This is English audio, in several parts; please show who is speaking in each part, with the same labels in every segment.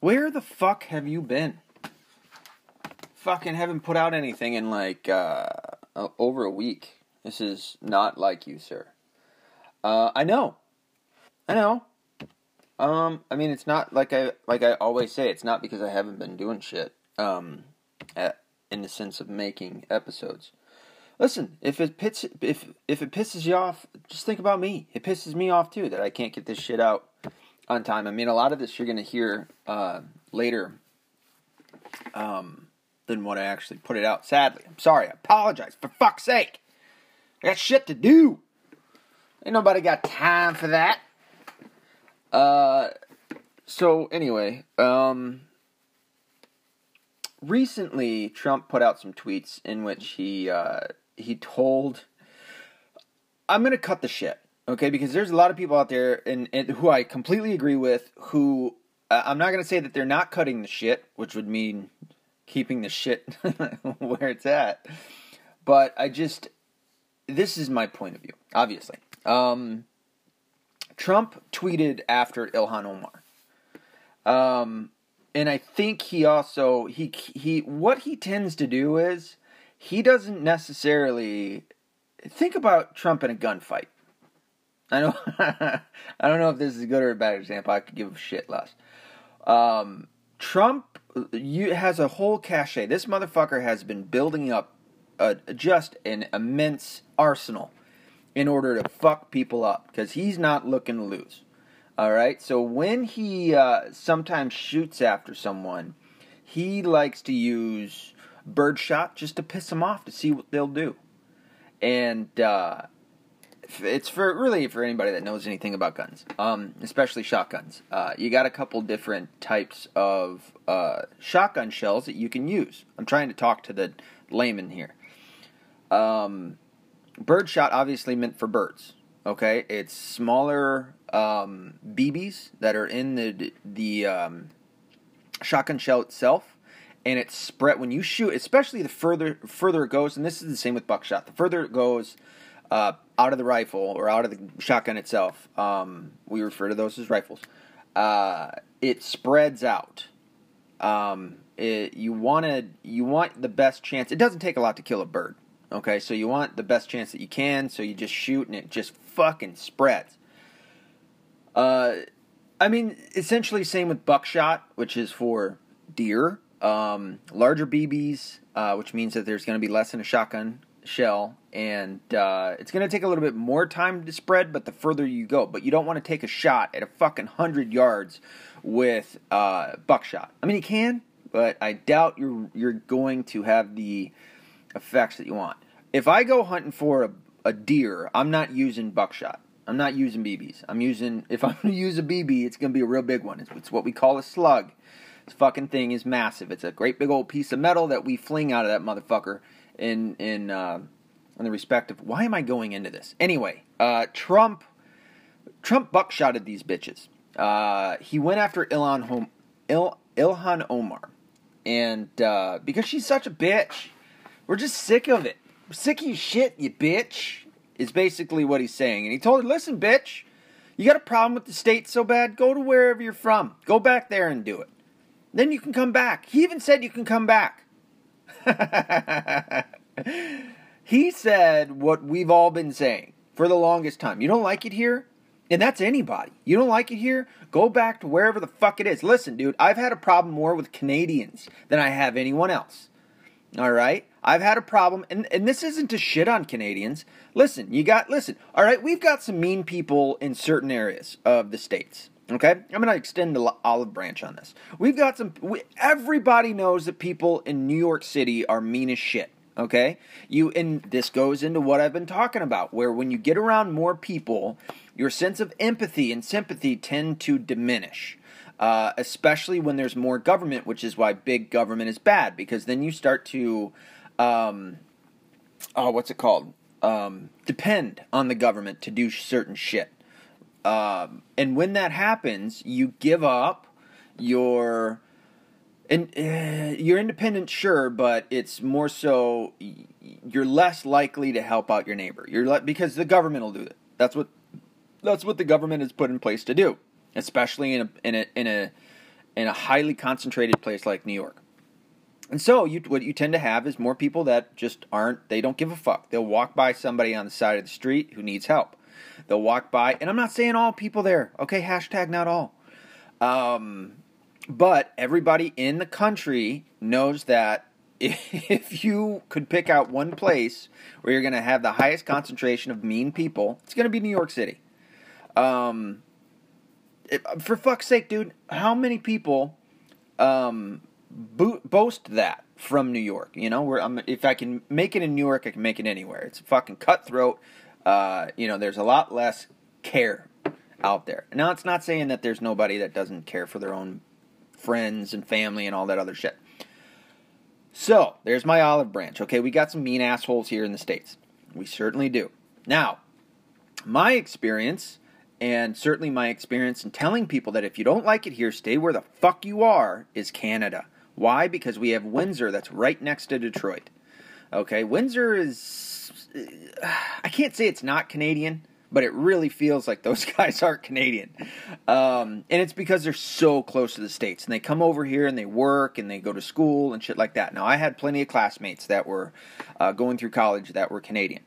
Speaker 1: Where the fuck have you been? Fucking haven't put out anything in like uh, over a week. This is not like you, sir. Uh, I know. I know. Um, I mean, it's not like I like I always say. It's not because I haven't been doing shit. Um, at, in the sense of making episodes. Listen, if it pits, if if it pisses you off, just think about me. It pisses me off too that I can't get this shit out on time. I mean, a lot of this you're gonna hear uh, later. Um, than what I actually put it out. Sadly, I'm sorry. I apologize. For fuck's sake, I got shit to do. Ain't nobody got time for that. Uh, so anyway, um, recently Trump put out some tweets in which he uh, he told I'm gonna cut the shit, okay? Because there's a lot of people out there and, and who I completely agree with who uh, I'm not gonna say that they're not cutting the shit, which would mean keeping the shit where it's at. But I just this is my point of view, obviously. Um, Trump tweeted after Ilhan Omar. Um, and I think he also he he what he tends to do is he doesn't necessarily think about Trump in a gunfight. I know I don't know if this is a good or a bad example. I could give a shit less. Um, Trump you, has a whole cachet. This motherfucker has been building up a, just an immense arsenal in order to fuck people up because he's not looking to lose. All right. So when he uh, sometimes shoots after someone, he likes to use birdshot just to piss them off to see what they'll do. And uh, it's for really for anybody that knows anything about guns, um, especially shotguns. Uh, you got a couple different types of uh, shotgun shells that you can use. I'm trying to talk to the layman here. Um, birdshot obviously meant for birds. Okay, it's smaller um, BBs that are in the the um, shotgun shell itself, and it's spread when you shoot. Especially the further further it goes, and this is the same with buckshot. The further it goes uh, out of the rifle or out of the shotgun itself, um, we refer to those as rifles. Uh, it spreads out. Um, it, you want you want the best chance. It doesn't take a lot to kill a bird. Okay, so you want the best chance that you can, so you just shoot and it just fucking spreads. Uh, I mean, essentially same with buckshot, which is for deer. Um, larger BBs, uh, which means that there's going to be less in a shotgun shell, and uh, it's going to take a little bit more time to spread, but the further you go. But you don't want to take a shot at a fucking hundred yards with uh, buckshot. I mean, you can, but I doubt you're you're going to have the effects that you want. If I go hunting for a, a deer, I'm not using buckshot. I'm not using BBs. I'm using if I'm going to use a BB, it's going to be a real big one. It's, it's what we call a slug. This fucking thing is massive. It's a great big old piece of metal that we fling out of that motherfucker in in uh, in the respective. Why am I going into this? Anyway, uh, Trump Trump buckshotted these bitches. Uh, he went after Ilhan Hom- Il- Ilhan Omar, and uh, because she's such a bitch, we're just sick of it. We're sick of your shit, you bitch. Is basically what he's saying, and he told her, "Listen, bitch, you got a problem with the state so bad? Go to wherever you're from. Go back there and do it. Then you can come back." He even said you can come back. he said what we've all been saying for the longest time. You don't like it here? And that's anybody. You don't like it here? Go back to wherever the fuck it is. Listen, dude, I've had a problem more with Canadians than I have anyone else. All right? I've had a problem, and, and this isn't to shit on Canadians. Listen, you got, listen, all right, we've got some mean people in certain areas of the States. Okay? I'm going to extend the olive branch on this. We've got some, we, everybody knows that people in New York City are mean as shit. Okay? You, and this goes into what I've been talking about, where when you get around more people, your sense of empathy and sympathy tend to diminish. Uh, especially when there's more government, which is why big government is bad, because then you start to um, oh, what's it called? Um, depend on the government to do certain shit. Um, and when that happens, you give up your and uh, you're independent, sure, but it's more so you're less likely to help out your neighbor. You're le- because the government will do it. That's what that's what the government is put in place to do, especially in a in a in a in a highly concentrated place like New York. And so you, what you tend to have is more people that just aren't, they don't give a fuck. They'll walk by somebody on the side of the street who needs help. They'll walk by, and I'm not saying all people there, okay, hashtag not all. Um, but everybody in the country knows that if you could pick out one place where you're going to have the highest concentration of mean people, it's going to be New York City. Um, it, for fuck's sake, dude, how many people um, bo- boast that from New York? You know, where I'm, if I can make it in New York, I can make it anywhere. It's a fucking cutthroat. Uh, you know, there's a lot less care out there. Now, it's not saying that there's nobody that doesn't care for their own friends and family and all that other shit. So, there's my olive branch. Okay, we got some mean assholes here in the States. We certainly do. Now, my experience, and certainly my experience in telling people that if you don't like it here, stay where the fuck you are, is Canada. Why? Because we have Windsor that's right next to Detroit. Okay, Windsor is. I can't say it's not Canadian but it really feels like those guys aren't Canadian. Um, and it's because they're so close to the States. And they come over here and they work and they go to school and shit like that. Now, I had plenty of classmates that were uh, going through college that were Canadian.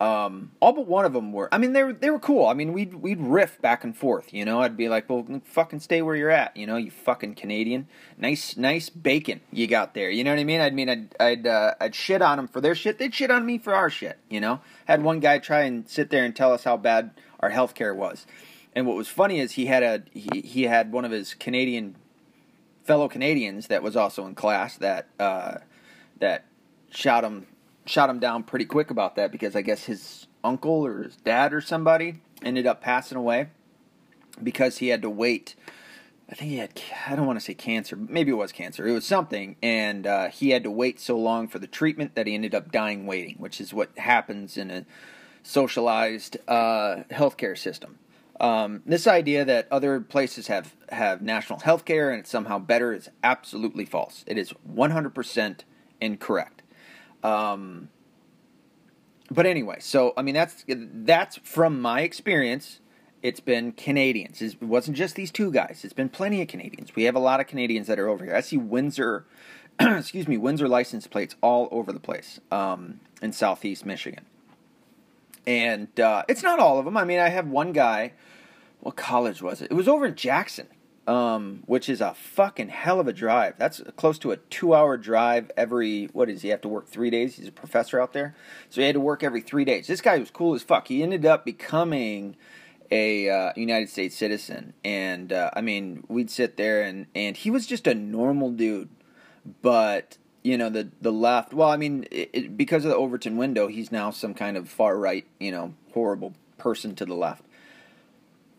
Speaker 1: Um, all but one of them were. I mean, they were they were cool. I mean, we'd we'd riff back and forth. You know, I'd be like, "Well, fucking stay where you're at." You know, you fucking Canadian. Nice nice bacon you got there. You know what I mean? I'd mean, I'd I'd uh, I'd shit on them for their shit. They'd shit on me for our shit. You know, had one guy try and sit there and tell us how bad our healthcare was. And what was funny is he had a he, he had one of his Canadian fellow Canadians that was also in class that uh, that shot him shot him down pretty quick about that because I guess his uncle or his dad or somebody ended up passing away because he had to wait. I think he had, I don't want to say cancer, maybe it was cancer. It was something. And uh, he had to wait so long for the treatment that he ended up dying waiting, which is what happens in a socialized uh, healthcare system. Um, this idea that other places have, have national healthcare and it's somehow better is absolutely false. It is 100% incorrect. Um, but anyway, so I mean that's that's from my experience. It's been Canadians. It wasn't just these two guys. It's been plenty of Canadians. We have a lot of Canadians that are over here. I see Windsor, excuse me, Windsor license plates all over the place um, in Southeast Michigan. And uh, it's not all of them. I mean, I have one guy. What college was it? It was over in Jackson um, which is a fucking hell of a drive. That's close to a two-hour drive every. What is he have to work three days? He's a professor out there, so he had to work every three days. This guy was cool as fuck. He ended up becoming a uh, United States citizen, and uh, I mean, we'd sit there and and he was just a normal dude, but you know the the left. Well, I mean, it, it, because of the Overton window, he's now some kind of far right, you know, horrible person to the left.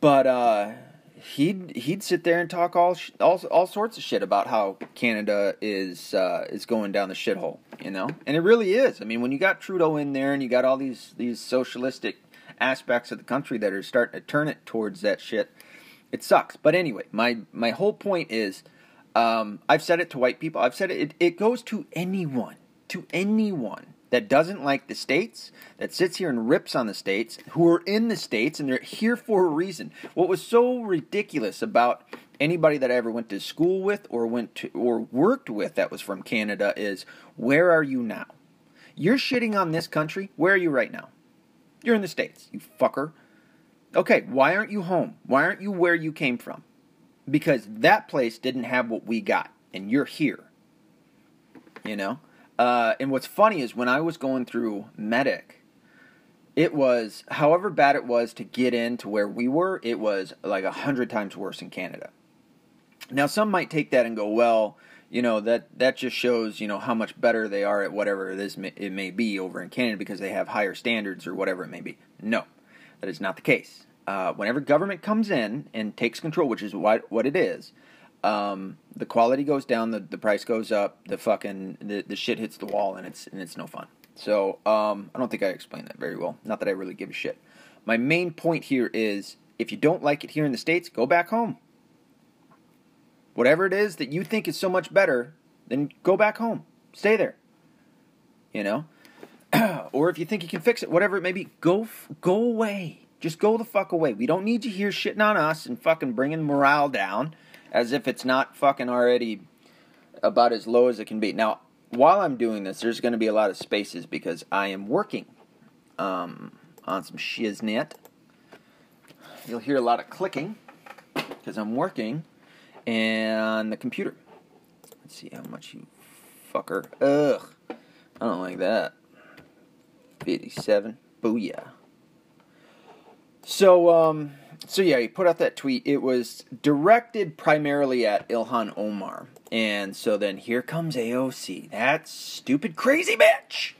Speaker 1: But uh, he'd he'd sit there and talk all all all sorts of shit about how Canada is uh, is going down the shithole, you know, and it really is. I mean, when you got Trudeau in there and you got all these these socialistic aspects of the country that are starting to turn it towards that shit, it sucks. But anyway, my my whole point is, um, I've said it to white people. I've said it. It, it goes to anyone, to anyone that doesn't like the states, that sits here and rips on the states, who are in the states and they're here for a reason. What was so ridiculous about anybody that I ever went to school with or went to or worked with that was from Canada is where are you now? You're shitting on this country. Where are you right now? You're in the states, you fucker. Okay, why aren't you home? Why aren't you where you came from? Because that place didn't have what we got and you're here. You know? Uh, and what's funny is when I was going through medic, it was however bad it was to get into where we were, it was like a hundred times worse in Canada. Now some might take that and go, well, you know that that just shows you know how much better they are at whatever it is it may be over in Canada because they have higher standards or whatever it may be. No, that is not the case. Uh, whenever government comes in and takes control, which is what what it is, um, the quality goes down, the, the price goes up, the fucking the, the shit hits the wall, and it's and it's no fun. So um, I don't think I explained that very well. Not that I really give a shit. My main point here is if you don't like it here in the states, go back home. Whatever it is that you think is so much better, then go back home. Stay there. You know, or if you think you can fix it, whatever it may be, go go away. Just go the fuck away. We don't need you here shitting on us and fucking bringing morale down as if it's not fucking already about as low as it can be. Now, while I'm doing this, there's going to be a lot of spaces because I am working um, on some shiznit. You'll hear a lot of clicking because I'm working and the computer. Let's see how much you fucker. Ugh. I don't like that. 57. Booyah. So, um, so yeah, he put out that tweet. It was directed primarily at Ilhan Omar. And so then here comes AOC. That stupid crazy bitch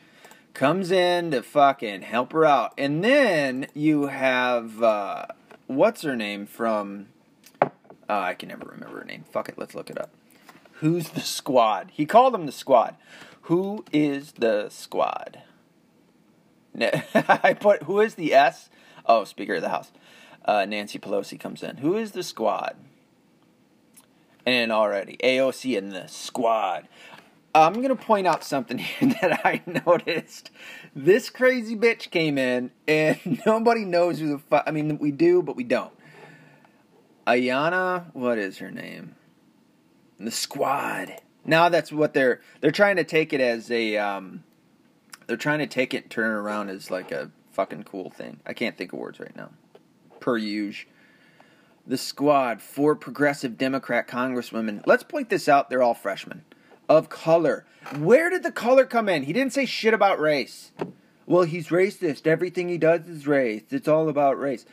Speaker 1: comes in to fucking help her out. And then you have, uh, what's her name from, uh, I can never remember her name. Fuck it, let's look it up. Who's the squad? He called them the squad. Who is the squad? I put, who is the S? Oh, Speaker of the House. Uh, Nancy Pelosi comes in. Who is the squad? And already, AOC and the squad. I'm going to point out something here that I noticed. This crazy bitch came in, and nobody knows who the fuck. I mean, we do, but we don't. Ayanna, what is her name? The squad. Now that's what they're they're trying to take it as a um, they're trying to take it turn it around as like a fucking cool thing. I can't think of words right now. Per usual. The squad, four progressive Democrat congresswomen. Let's point this out. They're all freshmen of color. Where did the color come in? He didn't say shit about race. Well, he's racist. Everything he does is race. It's all about race.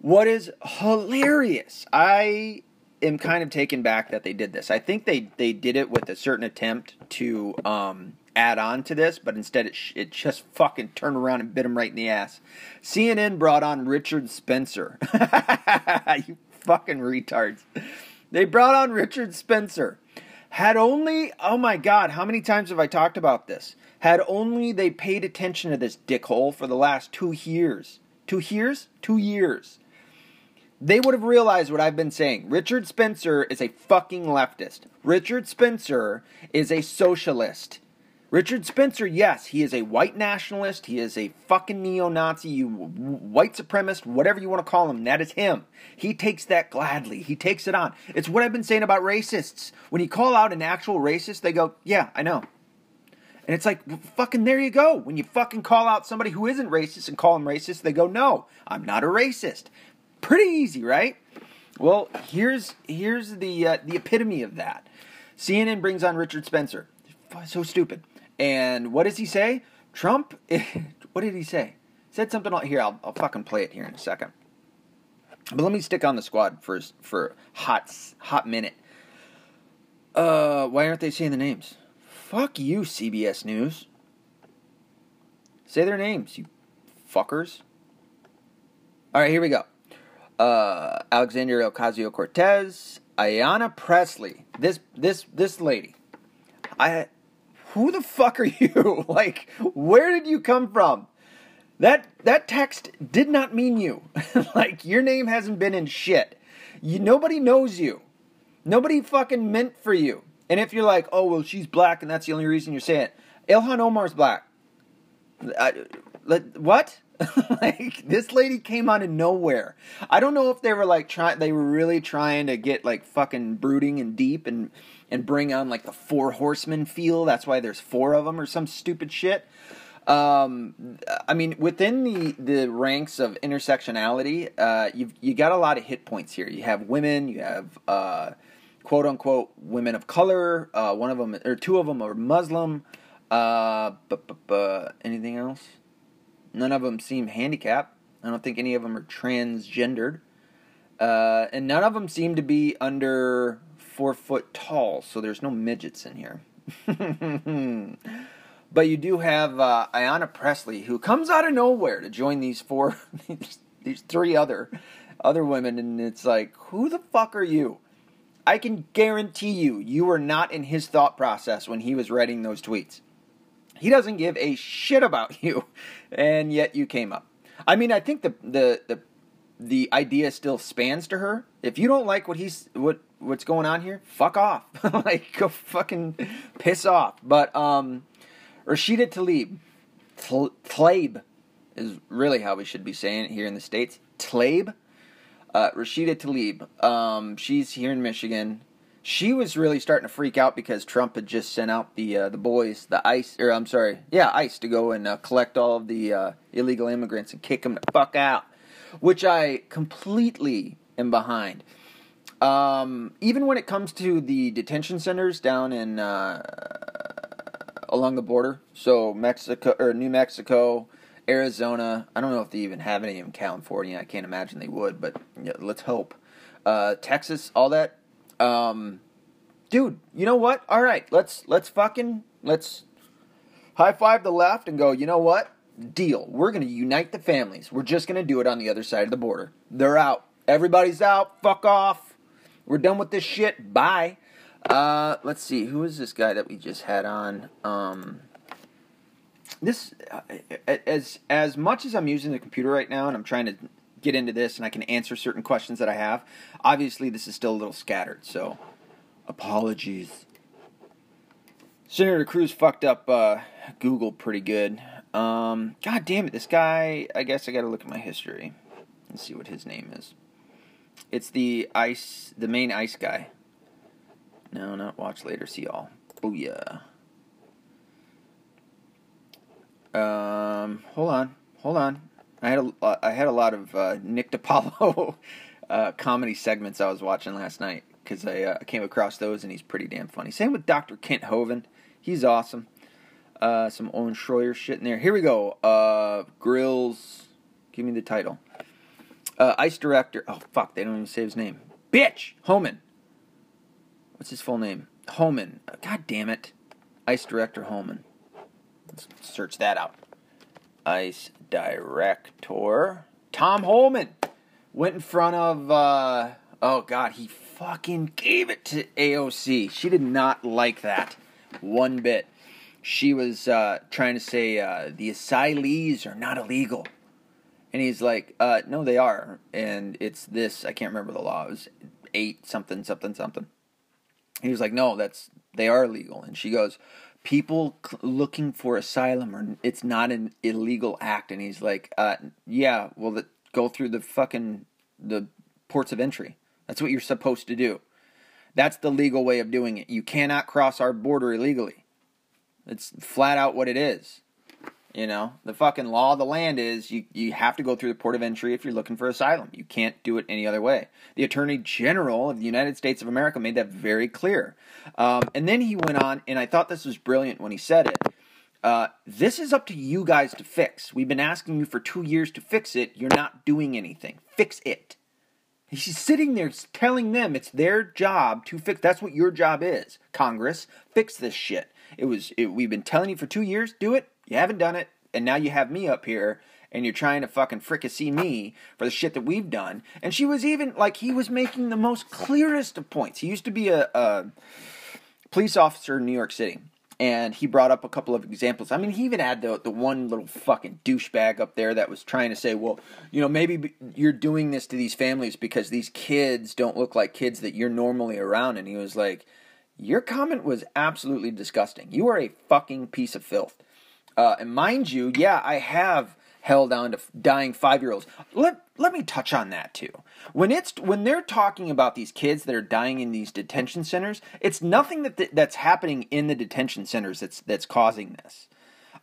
Speaker 1: What is hilarious, I am kind of taken back that they did this. I think they, they did it with a certain attempt to um, add on to this, but instead it, sh- it just fucking turned around and bit him right in the ass. CNN brought on Richard Spencer. you fucking retards. They brought on Richard Spencer. Had only, oh my god, how many times have I talked about this? Had only they paid attention to this dickhole for the last two years. Two years? Two years. They would have realized what I've been saying. Richard Spencer is a fucking leftist. Richard Spencer is a socialist. Richard Spencer, yes, he is a white nationalist. He is a fucking neo Nazi, white supremacist, whatever you want to call him. That is him. He takes that gladly. He takes it on. It's what I've been saying about racists. When you call out an actual racist, they go, yeah, I know. And it's like, fucking, there you go. When you fucking call out somebody who isn't racist and call them racist, they go, no, I'm not a racist. Pretty easy, right? Well, here's here's the uh, the epitome of that. CNN brings on Richard Spencer. So stupid. And what does he say? Trump, what did he say? Said something here. I'll, I'll fucking play it here in a second. But let me stick on the squad for for hot hot minute. Uh, why aren't they saying the names? Fuck you, CBS News. Say their names, you fuckers. All right, here we go. Uh, Alexandria Ocasio Cortez, Ayanna Pressley. This this this lady. I who the fuck are you? like, where did you come from? That that text did not mean you. like your name hasn't been in shit. You nobody knows you. Nobody fucking meant for you. And if you're like, oh well, she's black and that's the only reason you're saying it, Ilhan Omar's black. I, let, what? like this lady came out of nowhere. I don't know if they were like trying. They were really trying to get like fucking brooding and deep and and bring on like the four horsemen feel. That's why there's four of them or some stupid shit. Um, I mean, within the, the ranks of intersectionality, uh, you've you got a lot of hit points here. You have women, you have uh, quote unquote women of color. Uh, one of them or two of them are Muslim. Uh, anything else? None of them seem handicapped. I don't think any of them are transgendered. Uh, and none of them seem to be under four foot tall, so there's no midgets in here. but you do have uh, Ayanna Pressley, who comes out of nowhere to join these four, these three other other women, and it's like, who the fuck are you? I can guarantee you, you were not in his thought process when he was writing those tweets. He doesn't give a shit about you, and yet you came up. I mean, I think the the the the idea still spans to her. If you don't like what he's what what's going on here, fuck off. like go fucking piss off. But um Rashida Tlaib Tlaib is really how we should be saying it here in the states. Tlaib Uh, Rashida Tlaib. Um, she's here in Michigan. She was really starting to freak out because Trump had just sent out the uh, the boys, the ICE, or I'm sorry, yeah, ICE, to go and uh, collect all of the uh, illegal immigrants and kick them the fuck out, which I completely am behind. Um, even when it comes to the detention centers down in uh, along the border, so Mexico or New Mexico, Arizona. I don't know if they even have any in California. I can't imagine they would, but yeah, let's hope. Uh, Texas, all that. Um, dude, you know what? All right, let's let's fucking let's high five the left and go. You know what? Deal. We're gonna unite the families. We're just gonna do it on the other side of the border. They're out. Everybody's out. Fuck off. We're done with this shit. Bye. Uh, let's see. Who is this guy that we just had on? Um, this uh, as as much as I'm using the computer right now, and I'm trying to get into this, and I can answer certain questions that I have. Obviously, this is still a little scattered, so apologies. Senator Cruz fucked up uh, Google pretty good. Um, God damn it, this guy. I guess I got to look at my history and see what his name is. It's the ice, the main ice guy. No, not watch later. See all. Booyah. Um, hold on, hold on. I had a, uh, had a lot of uh, Nick DiPaolo uh, comedy segments I was watching last night because I uh, came across those and he's pretty damn funny. Same with Dr. Kent Hovind. He's awesome. Uh, some Owen Schroyer shit in there. Here we go. Uh, Grills. Give me the title. Uh, Ice director. Oh fuck! They don't even say his name. Bitch. Homan. What's his full name? Homan. God damn it. Ice director Homan. Let's search that out. Ice director Tom Homan went in front of. Uh, oh God, he fucking gave it to AOC. She did not like that one bit. She was uh, trying to say uh, the asylees are not illegal. And he's like, uh, no, they are. And it's this, I can't remember the law. It was eight something, something, something. He was like, no, that's, they are legal. And she goes, people looking for asylum or it's not an illegal act. And he's like, uh, yeah, well, the, go through the fucking, the ports of entry. That's what you're supposed to do. That's the legal way of doing it. You cannot cross our border illegally. It's flat out what it is. You know, the fucking law of the land is you, you have to go through the port of entry if you're looking for asylum. You can't do it any other way. The Attorney General of the United States of America made that very clear. Um, and then he went on, and I thought this was brilliant when he said it. Uh, this is up to you guys to fix. We've been asking you for two years to fix it. You're not doing anything. Fix it. He's sitting there telling them it's their job to fix. That's what your job is, Congress. Fix this shit. It was. It, we've been telling you for two years. Do it. You haven't done it, and now you have me up here, and you're trying to fucking fricassee me for the shit that we've done. And she was even like he was making the most clearest of points. He used to be a, a police officer in New York City and he brought up a couple of examples. I mean, he even had the the one little fucking douchebag up there that was trying to say, well, you know, maybe you're doing this to these families because these kids don't look like kids that you're normally around. And he was like, your comment was absolutely disgusting. You are a fucking piece of filth. Uh, and mind you, yeah, I have held down to dying five year olds. Let let me touch on that too. When it's when they're talking about these kids that are dying in these detention centers, it's nothing that th- that's happening in the detention centers that's that's causing this.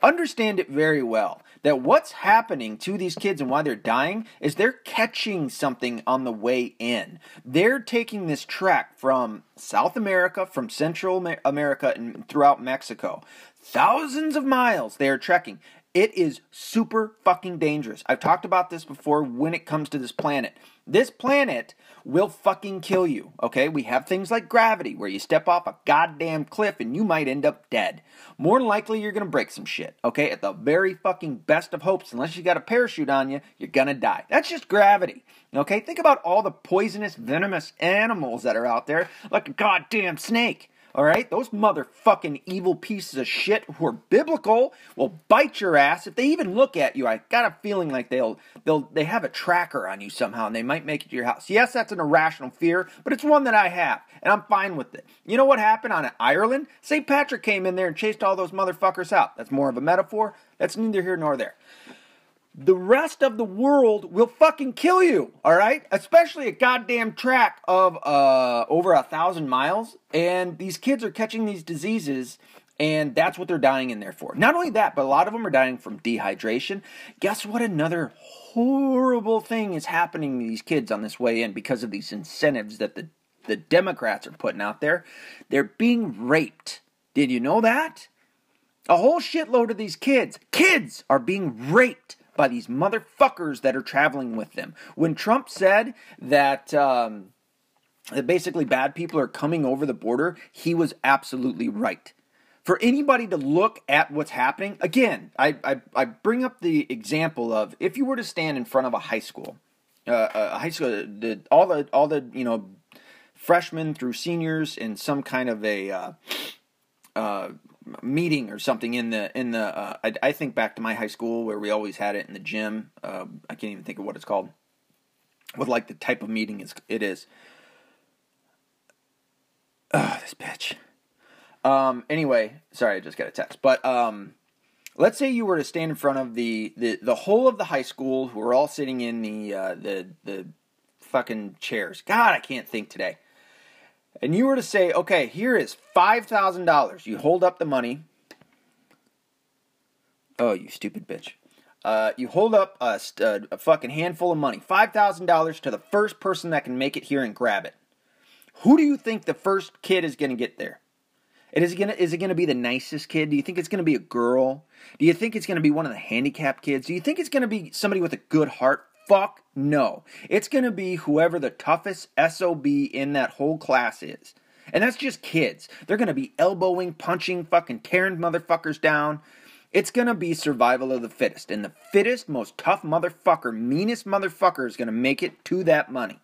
Speaker 1: Understand it very well that what's happening to these kids and why they're dying is they're catching something on the way in. They're taking this track from South America, from Central America, and throughout Mexico. Thousands of miles they are trekking. It is super fucking dangerous. I've talked about this before when it comes to this planet. This planet will fucking kill you, okay? We have things like gravity where you step off a goddamn cliff and you might end up dead. More likely you're gonna break some shit, okay? At the very fucking best of hopes, unless you got a parachute on you, you're gonna die. That's just gravity, okay? Think about all the poisonous, venomous animals that are out there, like a goddamn snake. All right, those motherfucking evil pieces of shit who are biblical will bite your ass if they even look at you. I got a feeling like they'll they'll they have a tracker on you somehow and they might make it to your house. Yes, that's an irrational fear, but it's one that I have and I'm fine with it. You know what happened on Ireland? St. Patrick came in there and chased all those motherfuckers out. That's more of a metaphor. That's neither here nor there. The rest of the world will fucking kill you, all right? Especially a goddamn track of uh, over a thousand miles, and these kids are catching these diseases, and that's what they're dying in there for. Not only that, but a lot of them are dying from dehydration. Guess what? Another horrible thing is happening to these kids on this way in because of these incentives that the, the Democrats are putting out there. They're being raped. Did you know that? A whole shitload of these kids, kids, are being raped by these motherfuckers that are traveling with them. When Trump said that, um, that basically bad people are coming over the border, he was absolutely right. For anybody to look at what's happening, again, I, I, I bring up the example of if you were to stand in front of a high school, uh, a high school, the, all the all the you know freshmen through seniors in some kind of a uh, uh, meeting or something in the in the uh, I, I, think back to my high school where we always had it in the gym. Uh, I can't even think of what it's called. With like the type of meeting it is. This bitch. Um. Anyway, sorry, I just got a text. But um, let's say you were to stand in front of the the the whole of the high school who are all sitting in the uh, the the fucking chairs. God, I can't think today and you were to say, okay, here is $5,000, you hold up the money. Oh, you stupid bitch. Uh, you hold up a, a, a fucking handful of money, $5,000 to the first person that can make it here and grab it. Who do you think the first kid is going to get there? And is it gonna is it gonna be the nicest kid? Do you think it's gonna be a girl? Do you think it's gonna be one of the handicapped kids? Do you think it's gonna be somebody with a good heart? Fuck no. It's going to be whoever the toughest SOB in that whole class is. And that's just kids. They're going to be elbowing, punching, fucking tearing motherfuckers down. It's going to be survival of the fittest. And the fittest, most tough motherfucker, meanest motherfucker is going to make it to that money.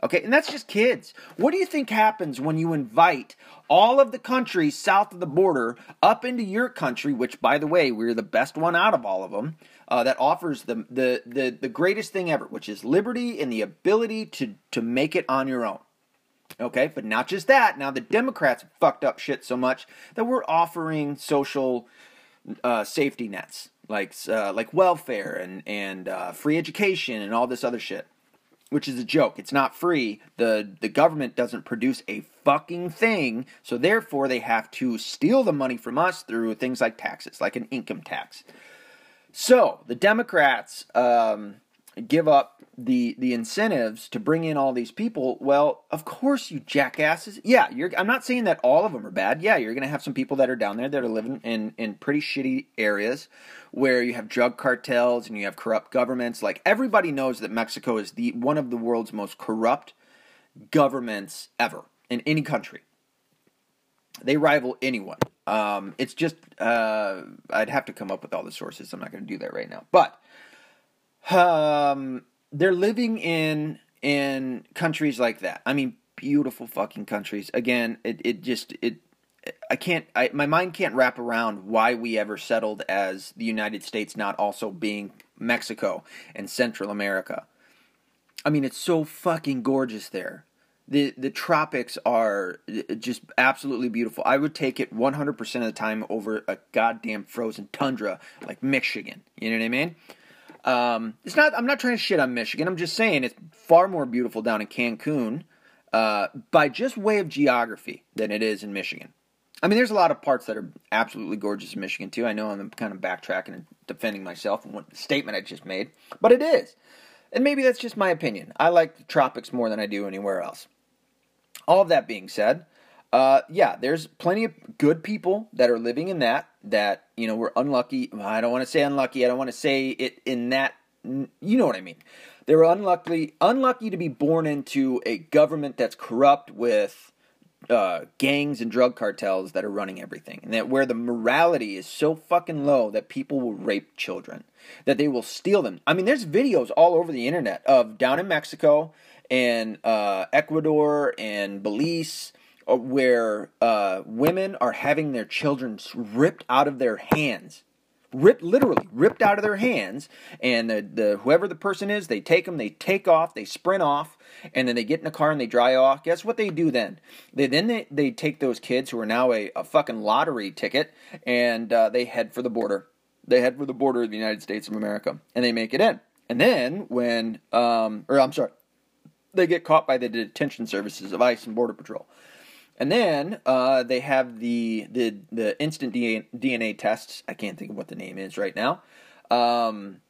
Speaker 1: Okay, and that's just kids. What do you think happens when you invite all of the countries south of the border up into your country, which, by the way, we're the best one out of all of them, uh, that offers the, the, the, the greatest thing ever, which is liberty and the ability to, to make it on your own. Okay, but not just that. Now the Democrats fucked up shit so much that we're offering social uh, safety nets, like uh, like welfare and and uh, free education and all this other shit which is a joke. It's not free. The the government doesn't produce a fucking thing, so therefore they have to steal the money from us through things like taxes, like an income tax. So the Democrats um, give up the the incentives to bring in all these people, well, of course you jackasses. Yeah, I'm not saying that all of them are bad. Yeah, you're going to have some people that are down there that are living in in pretty shitty areas where you have drug cartels and you have corrupt governments. Like everybody knows that Mexico is the one of the world's most corrupt governments ever in any country. They rival anyone. Um, it's just uh, I'd have to come up with all the sources. I'm not going to do that right now, but um, they're living in in countries like that. I mean, beautiful fucking countries. Again, it it just it I can't I my mind can't wrap around why we ever settled as the United States not also being Mexico and Central America. I mean, it's so fucking gorgeous there. The the tropics are just absolutely beautiful. I would take it 100% of the time over a goddamn frozen tundra like Michigan. You know what I mean? Um, it's not. I'm not trying to shit on Michigan. I'm just saying it's far more beautiful down in Cancun uh, by just way of geography than it is in Michigan. I mean, there's a lot of parts that are absolutely gorgeous in Michigan too. I know I'm kind of backtracking and defending myself and what the statement I just made, but it is, and maybe that's just my opinion. I like the tropics more than I do anywhere else. All of that being said, uh, yeah, there's plenty of good people that are living in that that you know were unlucky. I don't want to say unlucky. I don't want to say it in that. You know what I mean? They were unlucky, unlucky to be born into a government that's corrupt with uh, gangs and drug cartels that are running everything, and that where the morality is so fucking low that people will rape children, that they will steal them. I mean, there's videos all over the internet of down in Mexico and uh, Ecuador and Belize uh, where uh, women are having their children ripped out of their hands. Ripped literally ripped out of their hands. And the, the whoever the person is they take them they take off they sprint off and then they get in a car and they dry off. Guess what they do then? They then they, they take those kids who are now a, a fucking lottery ticket and uh, they head for the border. They head for the border of the United States of America, and they make it in. And then when, um, or I'm sorry, they get caught by the detention services of ICE and Border Patrol. And then uh, they have the, the the instant DNA tests. I can't think of what the name is right now. Um,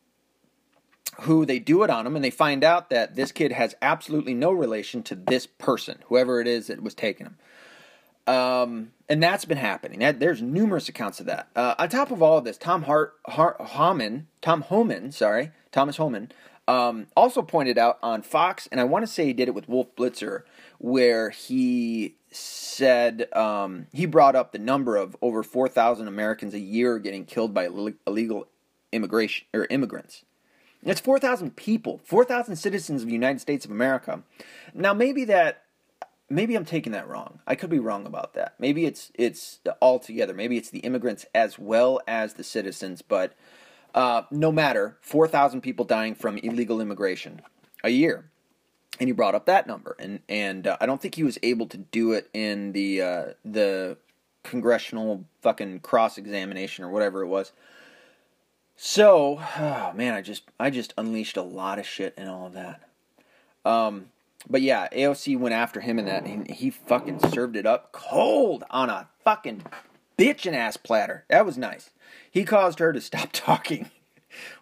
Speaker 1: who they do it on them, and they find out that this kid has absolutely no relation to this person, whoever it is that was taking him. Um, and that's been happening. There's numerous accounts of that. Uh, on top of all of this, Tom Hart, Hart Homan, Tom Homan, sorry, Thomas Homan, um, also pointed out on Fox, and I want to say he did it with Wolf Blitzer, where he said um, he brought up the number of over 4,000 Americans a year getting killed by illegal immigration or immigrants. That's 4,000 people, 4,000 citizens of the United States of America. Now, maybe that maybe I'm taking that wrong. I could be wrong about that. Maybe it's it's all together. Maybe it's the immigrants as well as the citizens. But uh, no matter, four thousand people dying from illegal immigration a year, and he brought up that number. And and uh, I don't think he was able to do it in the uh, the congressional fucking cross examination or whatever it was. So, oh man, I just I just unleashed a lot of shit and all of that. Um, but yeah, AOC went after him in that, and he fucking served it up cold on a fucking bitchin' ass platter. That was nice. He caused her to stop talking,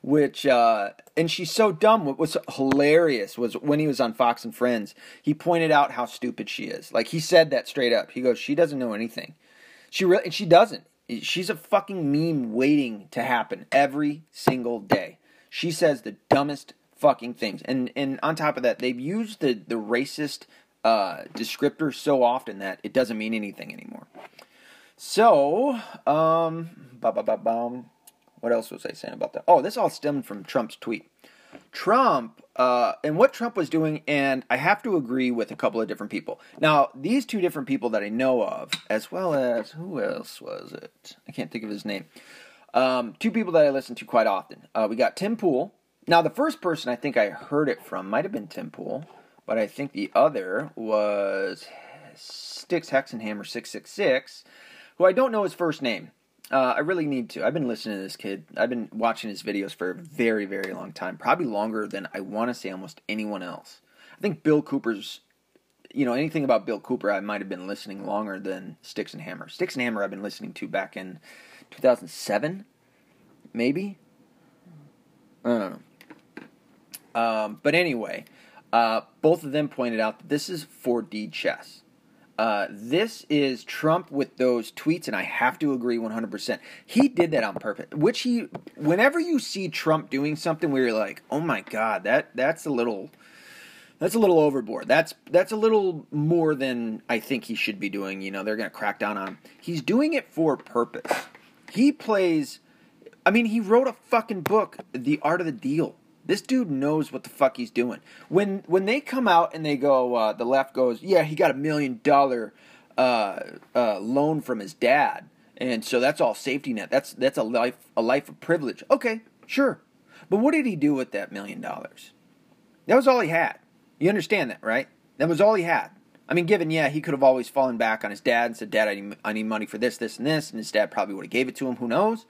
Speaker 1: which, uh, and she's so dumb. What was hilarious was when he was on Fox and Friends, he pointed out how stupid she is. Like, he said that straight up. He goes, She doesn't know anything. She really, and she doesn't. She's a fucking meme waiting to happen every single day. She says the dumbest fucking things. And and on top of that, they've used the the racist uh, descriptor so often that it doesn't mean anything anymore. So, um. What else was I saying about that? Oh, this all stemmed from Trump's tweet. Trump uh, and what Trump was doing, and I have to agree with a couple of different people. Now, these two different people that I know of, as well as who else was it? I can't think of his name. Um, two people that I listen to quite often. Uh, we got Tim Pool, now, the first person I think I heard it from might have been Tim Pool, but I think the other was Styx Hexenhammer 666, who I don't know his first name. Uh, I really need to. I've been listening to this kid. I've been watching his videos for a very, very long time. Probably longer than I want to say almost anyone else. I think Bill Cooper's, you know, anything about Bill Cooper, I might have been listening longer than Styx Hexenhammer. Sticks and Hammer, I've been listening to back in 2007, maybe. I don't know. Um, but anyway, uh, both of them pointed out that this is 4D chess. Uh, this is Trump with those tweets, and I have to agree 100%. He did that on purpose. Which he, whenever you see Trump doing something where you're like, oh my god, that that's a little, that's a little overboard. That's that's a little more than I think he should be doing. You know, they're gonna crack down on him. He's doing it for purpose. He plays. I mean, he wrote a fucking book, The Art of the Deal. This dude knows what the fuck he's doing. When when they come out and they go, uh, the left goes, yeah, he got a million dollar uh, uh, loan from his dad, and so that's all safety net. That's that's a life a life of privilege. Okay, sure, but what did he do with that million dollars? That was all he had. You understand that, right? That was all he had. I mean, given yeah, he could have always fallen back on his dad and said, "Dad, I need, I need money for this, this, and this," and his dad probably would have gave it to him. Who knows?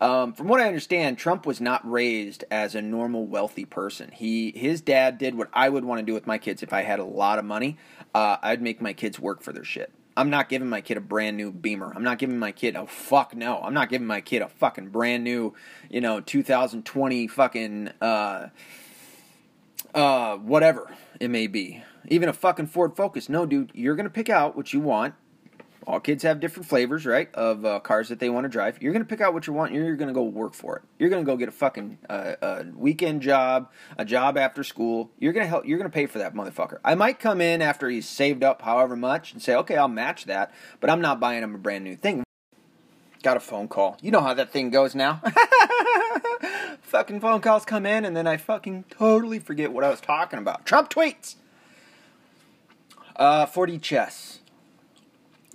Speaker 1: Um, from what I understand, Trump was not raised as a normal wealthy person. He his dad did what I would want to do with my kids if I had a lot of money. Uh, I'd make my kids work for their shit. I'm not giving my kid a brand new Beamer. I'm not giving my kid a fuck no. I'm not giving my kid a fucking brand new, you know, 2020 fucking uh uh whatever it may be. Even a fucking Ford Focus. No, dude, you're to pick out what you want all kids have different flavors, right, of uh, cars that they want to drive. You're going to pick out what you want. You're going to go work for it. You're going to go get a fucking uh, a weekend job, a job after school. You're going to help. You're going to pay for that motherfucker. I might come in after he's saved up however much and say, okay, I'll match that, but I'm not buying him a brand new thing. Got a phone call. You know how that thing goes now. fucking phone calls come in, and then I fucking totally forget what I was talking about. Trump tweets. Uh, 4D chess.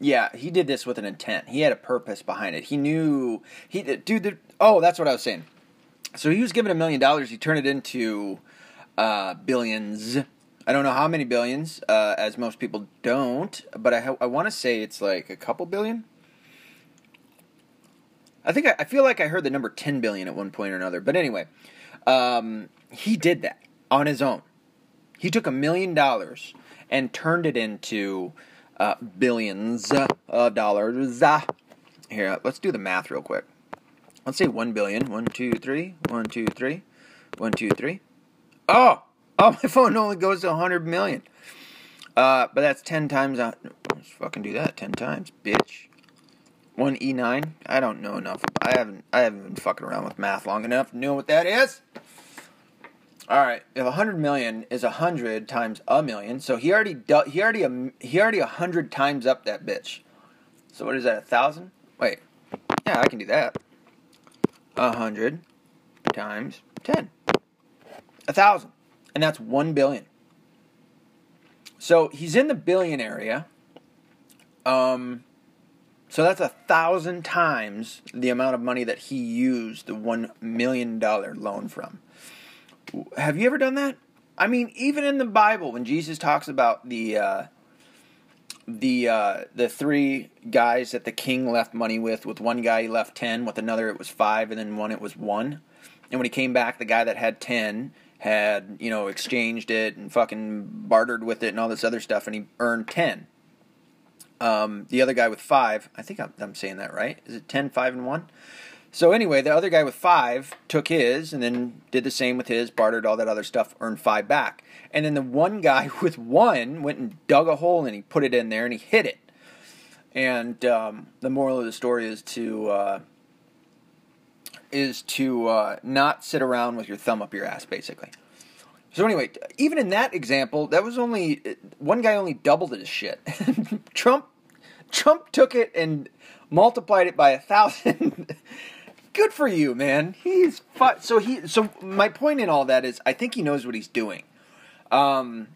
Speaker 1: Yeah, he did this with an intent. He had a purpose behind it. He knew he dude. The, oh, that's what I was saying. So he was given a million dollars. He turned it into uh, billions. I don't know how many billions, uh, as most people don't, but I I want to say it's like a couple billion. I think I, I, feel like I heard the number 10 billion at one point or another. But anyway, um, he did that on his own. He took a million dollars and turned it into uh, billions of dollars. Here, let's do the math real quick. Let's say 1 billion. 1, 2, 3. 1, 2, 3. 1, 2, 3. Oh! Oh, my phone only goes to 100 million. Uh, but that's 10 times. Uh, let's fucking do that 10 times, bitch. 1 E9. I don't know enough. I haven't I haven't been fucking around with math long enough to know what that is. All right, if 100 million is 100 times a million, so he already he already um, he already 100 times up that bitch. So what is that? A thousand? Wait, yeah, I can do that. A 100 times 10. A thousand, and that's one billion. So he's in the billion area. Um, so that's a thousand times the amount of money that he used the one million dollar loan from. Have you ever done that? I mean, even in the Bible, when Jesus talks about the uh, the uh, the three guys that the king left money with, with one guy he left ten, with another it was five, and then one it was one. And when he came back, the guy that had ten had you know exchanged it and fucking bartered with it and all this other stuff, and he earned ten. Um, the other guy with five, I think I'm, I'm, saying that right. Is it ten, five, and 1? So anyway, the other guy with five took his and then did the same with his, bartered all that other stuff, earned five back. And then the one guy with one went and dug a hole and he put it in there and he hid it. And um, the moral of the story is to uh, is to uh, not sit around with your thumb up your ass, basically. So anyway, even in that example, that was only one guy only doubled his shit. Trump Trump took it and multiplied it by a thousand. Good for you, man. He's fu- so he. So my point in all that is, I think he knows what he's doing. Um,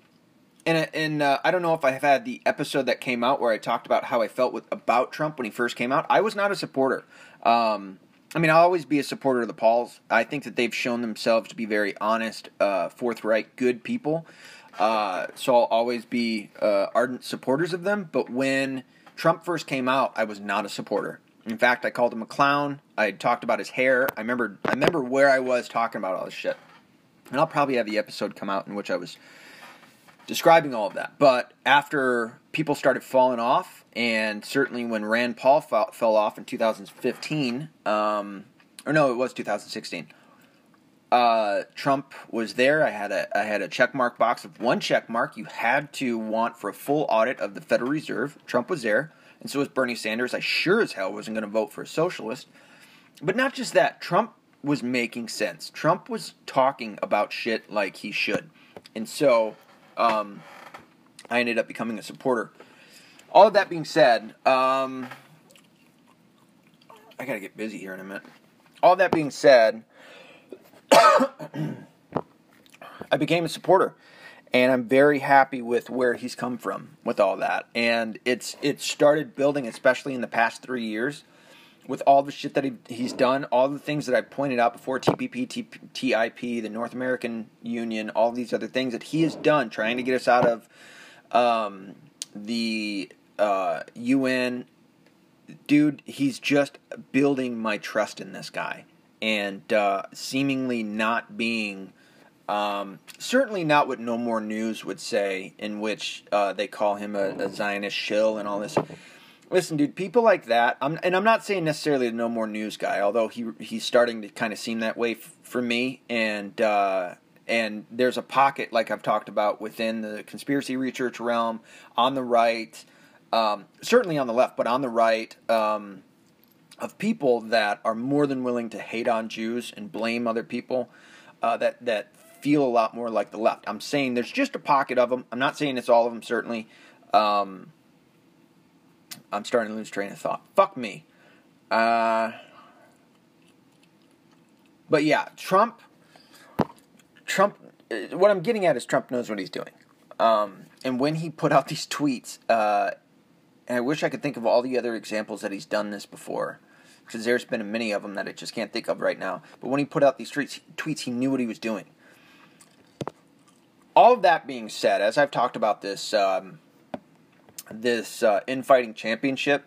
Speaker 1: and and uh, I don't know if I have had the episode that came out where I talked about how I felt with about Trump when he first came out. I was not a supporter. Um, I mean, I'll always be a supporter of the Pauls. I think that they've shown themselves to be very honest, uh, forthright, good people. Uh, so I'll always be uh, ardent supporters of them. But when Trump first came out, I was not a supporter. In fact, I called him a clown. I talked about his hair. I remember I remember where I was talking about all this shit. And I'll probably have the episode come out in which I was describing all of that. But after people started falling off, and certainly when Rand Paul fell, fell off in 2015, um, or no, it was 2016. Uh, Trump was there. I had a I had a check mark box of one check mark. You had to want for a full audit of the Federal Reserve. Trump was there, and so was Bernie Sanders. I sure as hell wasn't going to vote for a socialist. But not just that. Trump was making sense. Trump was talking about shit like he should, and so um, I ended up becoming a supporter. All of that being said, um, I gotta get busy here in a minute. All that being said. I became a supporter and I'm very happy with where he's come from with all that. And it's it started building, especially in the past three years, with all the shit that he, he's done, all the things that I pointed out before, TPP, TIP, the North American Union, all these other things that he has done, trying to get us out of um, the uh, UN. Dude, he's just building my trust in this guy and uh, seemingly not being um, certainly not what No More News would say, in which uh, they call him a, a, Zionist shill and all this. Listen, dude, people like that. I'm, and I'm not saying necessarily the No More News guy, although he he's starting to kind of seem that way f- for me. And uh, and there's a pocket, like I've talked about, within the conspiracy research realm, on the right, um, certainly on the left, but on the right. Um, of people that are more than willing to hate on Jews and blame other people uh, that that feel a lot more like the left. I'm saying there's just a pocket of them. I'm not saying it's all of them. Certainly, um, I'm starting to lose train of thought. Fuck me. Uh, but yeah, Trump. Trump. Uh, what I'm getting at is Trump knows what he's doing. Um, and when he put out these tweets, uh, and I wish I could think of all the other examples that he's done this before because there's been many of them that I just can't think of right now. But when he put out these tweets, tweets, he knew what he was doing. All of that being said, as I've talked about this um, this uh, infighting championship,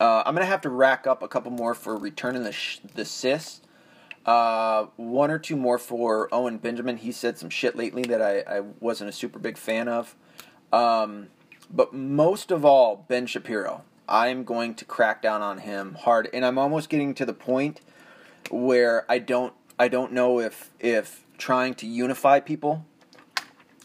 Speaker 1: Uh, I'm gonna have to rack up a couple more for returning the sh- the cis. Uh, one or two more for Owen Benjamin. He said some shit lately that I, I wasn't a super big fan of. Um, but most of all, Ben Shapiro. I'm going to crack down on him hard, and I'm almost getting to the point where I don't I don't know if if trying to unify people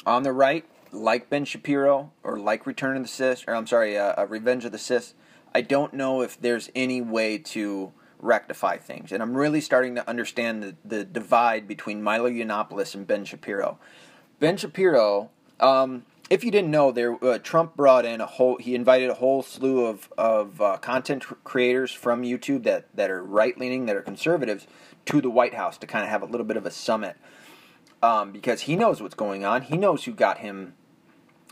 Speaker 1: on the right, like Ben Shapiro or like Return of the Cis, or I'm sorry, uh, uh, Revenge of the Cis, I don't know if there's any way to rectify things, and I'm really starting to understand the, the divide between Milo Yiannopoulos and Ben Shapiro. Ben Shapiro. Um, if you didn't know, there uh, Trump brought in a whole. He invited a whole slew of of uh, content creators from YouTube that that are right leaning, that are conservatives, to the White House to kind of have a little bit of a summit, um, because he knows what's going on. He knows who got him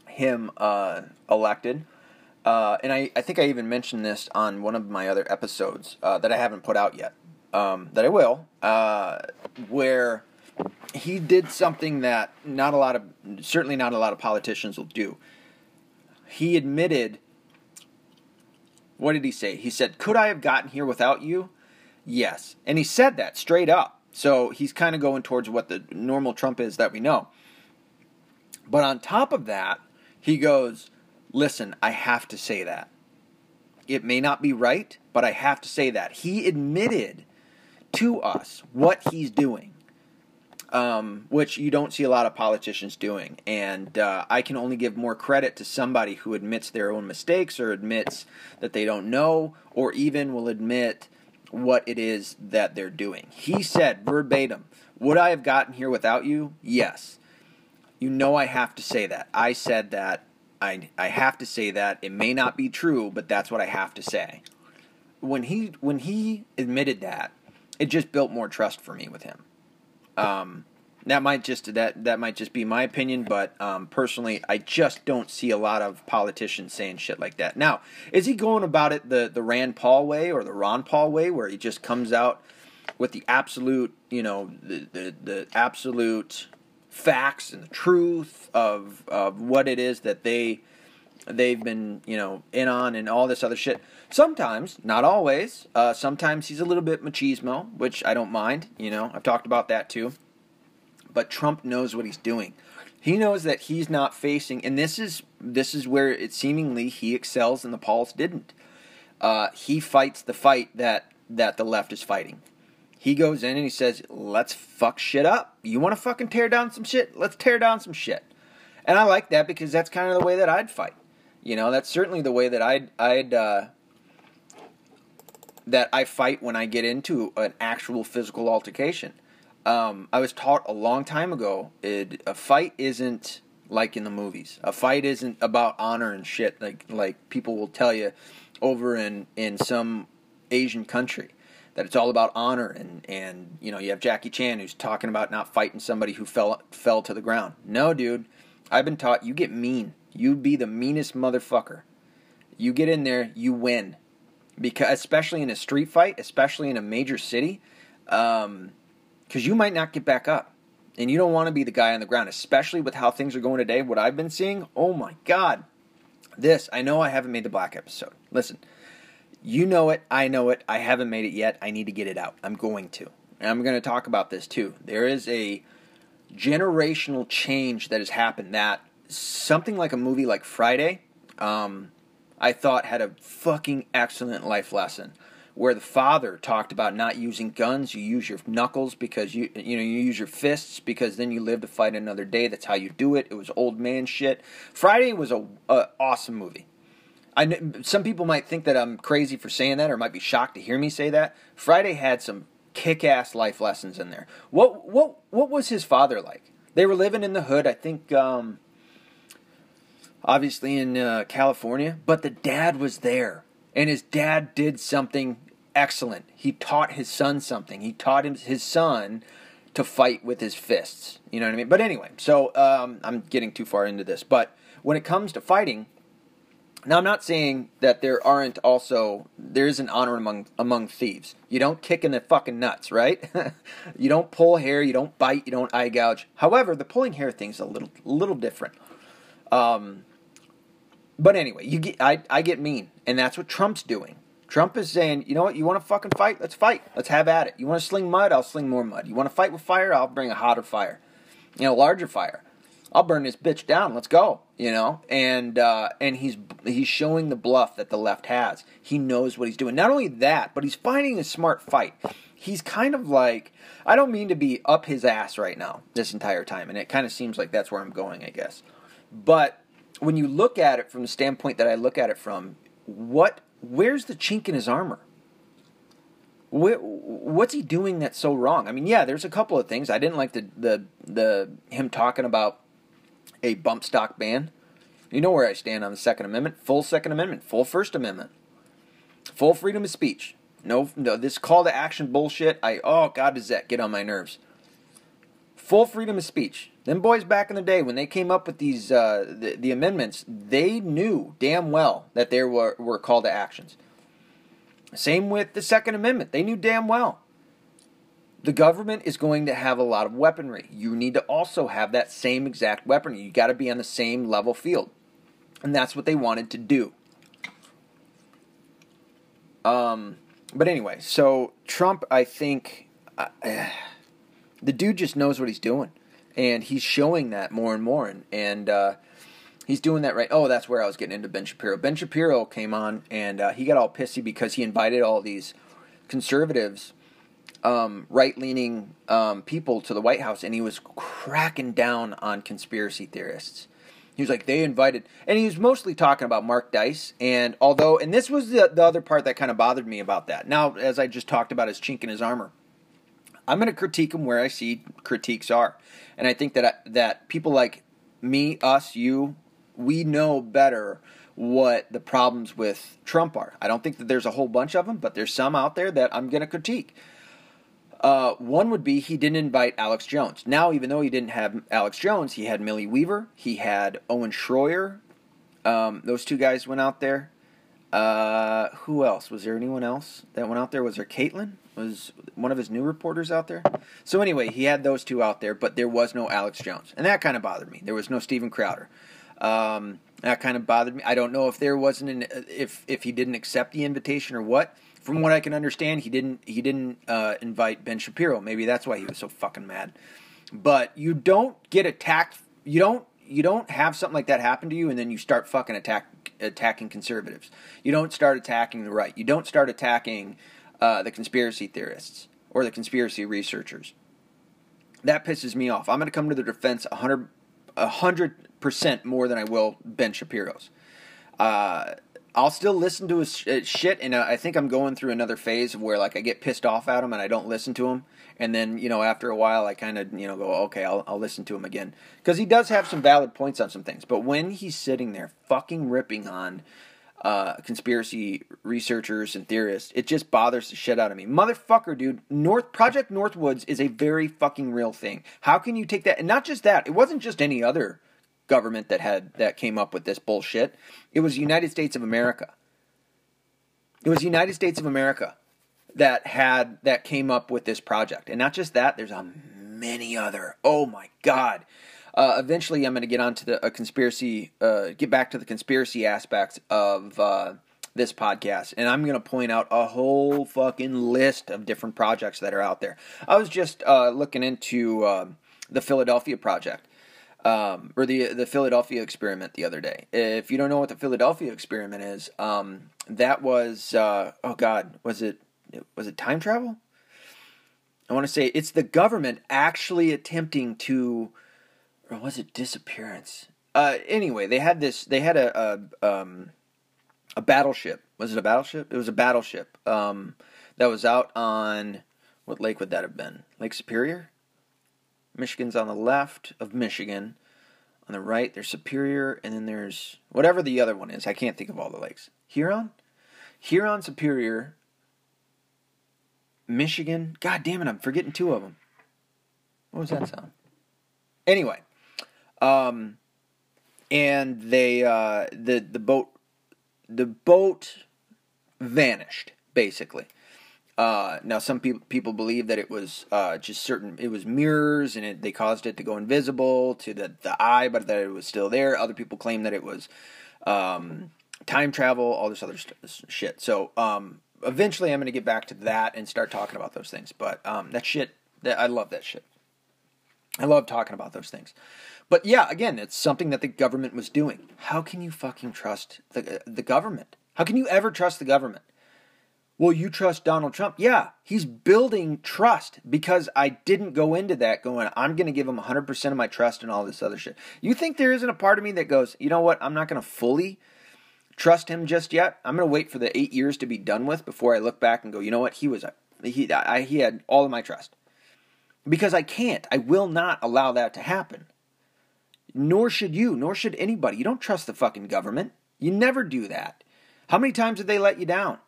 Speaker 1: him uh, elected. Uh, and I, I think I even mentioned this on one of my other episodes uh, that I haven't put out yet. Um, that I will, uh, where he did something that not a lot of certainly not a lot of politicians will do. He admitted what did he say? He said, "Could I have gotten here without you?" Yes. And he said that straight up. So he's kind of going towards what the normal Trump is that we know. But on top of that, he goes, "Listen, I have to say that. It may not be right, but I have to say that." He admitted to us what he's doing um, which you don't see a lot of politicians doing. And uh, I can only give more credit to somebody who admits their own mistakes or admits that they don't know or even will admit what it is that they're doing. He said verbatim, Would I have gotten here without you? Yes. You know I have to say that. I said that. I, I have to say that. It may not be true, but that's what I have to say. When he when he admitted that, it just built more trust for me with him. Um, that might just that that might just be my opinion, but um, personally, I just don't see a lot of politicians saying shit like that. Now, is he going about it the the Rand Paul way or the Ron Paul way, where he just comes out with the absolute, you know, the the, the absolute facts and the truth of of what it is that they they've been you know in on and all this other shit. Sometimes, not always. Uh, sometimes he's a little bit machismo, which I don't mind. You know, I've talked about that too. But Trump knows what he's doing. He knows that he's not facing, and this is this is where it seemingly he excels and the Pauls didn't. Uh, he fights the fight that that the left is fighting. He goes in and he says, "Let's fuck shit up. You want to fucking tear down some shit? Let's tear down some shit." And I like that because that's kind of the way that I'd fight. You know, that's certainly the way that I'd I'd uh, that I fight when I get into an actual physical altercation. Um, I was taught a long time ago, it, a fight isn't like in the movies. A fight isn't about honor and shit like like people will tell you over in in some Asian country that it's all about honor and and you know you have Jackie Chan who's talking about not fighting somebody who fell fell to the ground. No, dude, I've been taught you get mean. You be the meanest motherfucker. You get in there, you win because especially in a street fight, especially in a major city, because you might not get back up, and you don't want to be the guy on the ground, especially with how things are going today. What I've been seeing, oh my god, this I know I haven't made the black episode. Listen, you know it, I know it, I haven't made it yet. I need to get it out. I'm going to, and I'm going to talk about this too. There is a generational change that has happened that something like a movie like Friday. Um, I thought had a fucking excellent life lesson where the father talked about not using guns. You use your knuckles because you you know you use your fists because then you live to fight another day. That's how you do it. It was old man shit. Friday was a, a awesome movie. I some people might think that I'm crazy for saying that or might be shocked to hear me say that. Friday had some kick-ass life lessons in there. What what what was his father like? They were living in the hood. I think um, obviously in uh, California, but the dad was there, and his dad did something excellent. He taught his son something. He taught him, his son to fight with his fists. You know what I mean? But anyway, so um, I'm getting too far into this. But when it comes to fighting, now I'm not saying that there aren't also there is an honor among among thieves. You don't kick in the fucking nuts, right? you don't pull hair, you don't bite, you don't eye gouge. However, the pulling hair thing's a little little different. Um, but anyway, you get I, I get mean, and that's what Trump's doing. Trump is saying, you know what, you want to fucking fight? Let's fight. Let's have at it. You want to sling mud? I'll sling more mud. You want to fight with fire? I'll bring a hotter fire, you know, larger fire. I'll burn this bitch down. Let's go. You know, and uh, and he's he's showing the bluff that the left has. He knows what he's doing. Not only that, but he's finding a smart fight. He's kind of like I don't mean to be up his ass right now this entire time, and it kind of seems like that's where I'm going, I guess. But when you look at it from the standpoint that I look at it from, what where's the chink in his armor? what's he doing that's so wrong? I mean, yeah, there's a couple of things I didn't like the the the him talking about a bump stock ban. You know where I stand on the Second Amendment, full Second Amendment, full First Amendment, full freedom of speech. No, no, this call to action bullshit. I oh God, does that get on my nerves? Full freedom of speech. Them boys back in the day when they came up with these uh, the, the amendments, they knew damn well that there were were call to actions. Same with the Second Amendment. They knew damn well. The government is going to have a lot of weaponry. You need to also have that same exact weaponry. You got to be on the same level field. And that's what they wanted to do. Um, but anyway, so Trump, I think, uh, the dude just knows what he's doing, and he's showing that more and more, and and uh, he's doing that right. Oh, that's where I was getting into Ben Shapiro. Ben Shapiro came on and uh, he got all pissy because he invited all these conservatives, um, right leaning um, people to the White House, and he was cracking down on conspiracy theorists. He was like, they invited, and he was mostly talking about Mark Dice. And although, and this was the, the other part that kind of bothered me about that. Now, as I just talked about, his chink in his armor. I'm going to critique them where I see critiques are, and I think that that people like me, us, you, we know better what the problems with Trump are. I don't think that there's a whole bunch of them, but there's some out there that I'm going to critique. Uh, one would be he didn't invite Alex Jones. Now, even though he didn't have Alex Jones, he had Millie Weaver, he had Owen Schroyer. Um, those two guys went out there. Uh, who else? Was there anyone else that went out there? Was there Caitlin? Was one of his new reporters out there? So anyway, he had those two out there, but there was no Alex Jones, and that kind of bothered me. There was no Steven Crowder. Um, that kind of bothered me. I don't know if there wasn't an if if he didn't accept the invitation or what. From what I can understand, he didn't he didn't uh, invite Ben Shapiro. Maybe that's why he was so fucking mad. But you don't get attacked. You don't you don't have something like that happen to you and then you start fucking attack attacking conservatives. You don't start attacking the right. You don't start attacking uh, the conspiracy theorists or the conspiracy researchers. That pisses me off. I'm going to come to the defense 100 100% more than I will Ben Shapiro's. Uh, I'll still listen to his uh, shit, and uh, I think I'm going through another phase where like I get pissed off at him and I don't listen to him, and then you know after a while I kind of you know go okay I'll I'll listen to him again because he does have some valid points on some things, but when he's sitting there fucking ripping on uh, conspiracy researchers and theorists, it just bothers the shit out of me. Motherfucker, dude, North Project Northwoods is a very fucking real thing. How can you take that? And not just that, it wasn't just any other government that had that came up with this bullshit. It was the United States of America. It was the United States of America that had that came up with this project. And not just that, there's a many other. Oh my god. Uh, eventually, I'm going to get onto the a conspiracy, uh, get back to the conspiracy aspects of uh, this podcast, and I'm going to point out a whole fucking list of different projects that are out there. I was just uh, looking into um, the Philadelphia project. Um, or the the Philadelphia experiment the other day. If you don't know what the Philadelphia experiment is, um, that was uh, oh god, was it was it time travel? I want to say it's the government actually attempting to or was it disappearance? Uh, anyway, they had this. They had a a, um, a battleship. Was it a battleship? It was a battleship um, that was out on what lake would that have been? Lake Superior. Michigan's on the left of Michigan. On the right, there's Superior, and then there's whatever the other one is. I can't think of all the lakes. Huron, Huron, Superior, Michigan. God damn it, I'm forgetting two of them. What was that sound? Anyway, um, and they uh, the the boat the boat vanished basically. Uh, now some people people believe that it was uh, just certain it was mirrors and it, they caused it to go invisible to the the eye, but that it was still there. Other people claim that it was um, time travel, all this other st- shit. So um, eventually, I'm going to get back to that and start talking about those things. But um, that shit, that I love that shit. I love talking about those things. But yeah, again, it's something that the government was doing. How can you fucking trust the uh, the government? How can you ever trust the government? Well, you trust Donald Trump? Yeah, he's building trust because I didn't go into that going, I'm going to give him 100% of my trust and all this other shit. You think there isn't a part of me that goes, you know what, I'm not going to fully trust him just yet. I'm going to wait for the eight years to be done with before I look back and go, you know what, he was, a, he, I, he had all of my trust. Because I can't, I will not allow that to happen. Nor should you, nor should anybody. You don't trust the fucking government. You never do that. How many times did they let you down?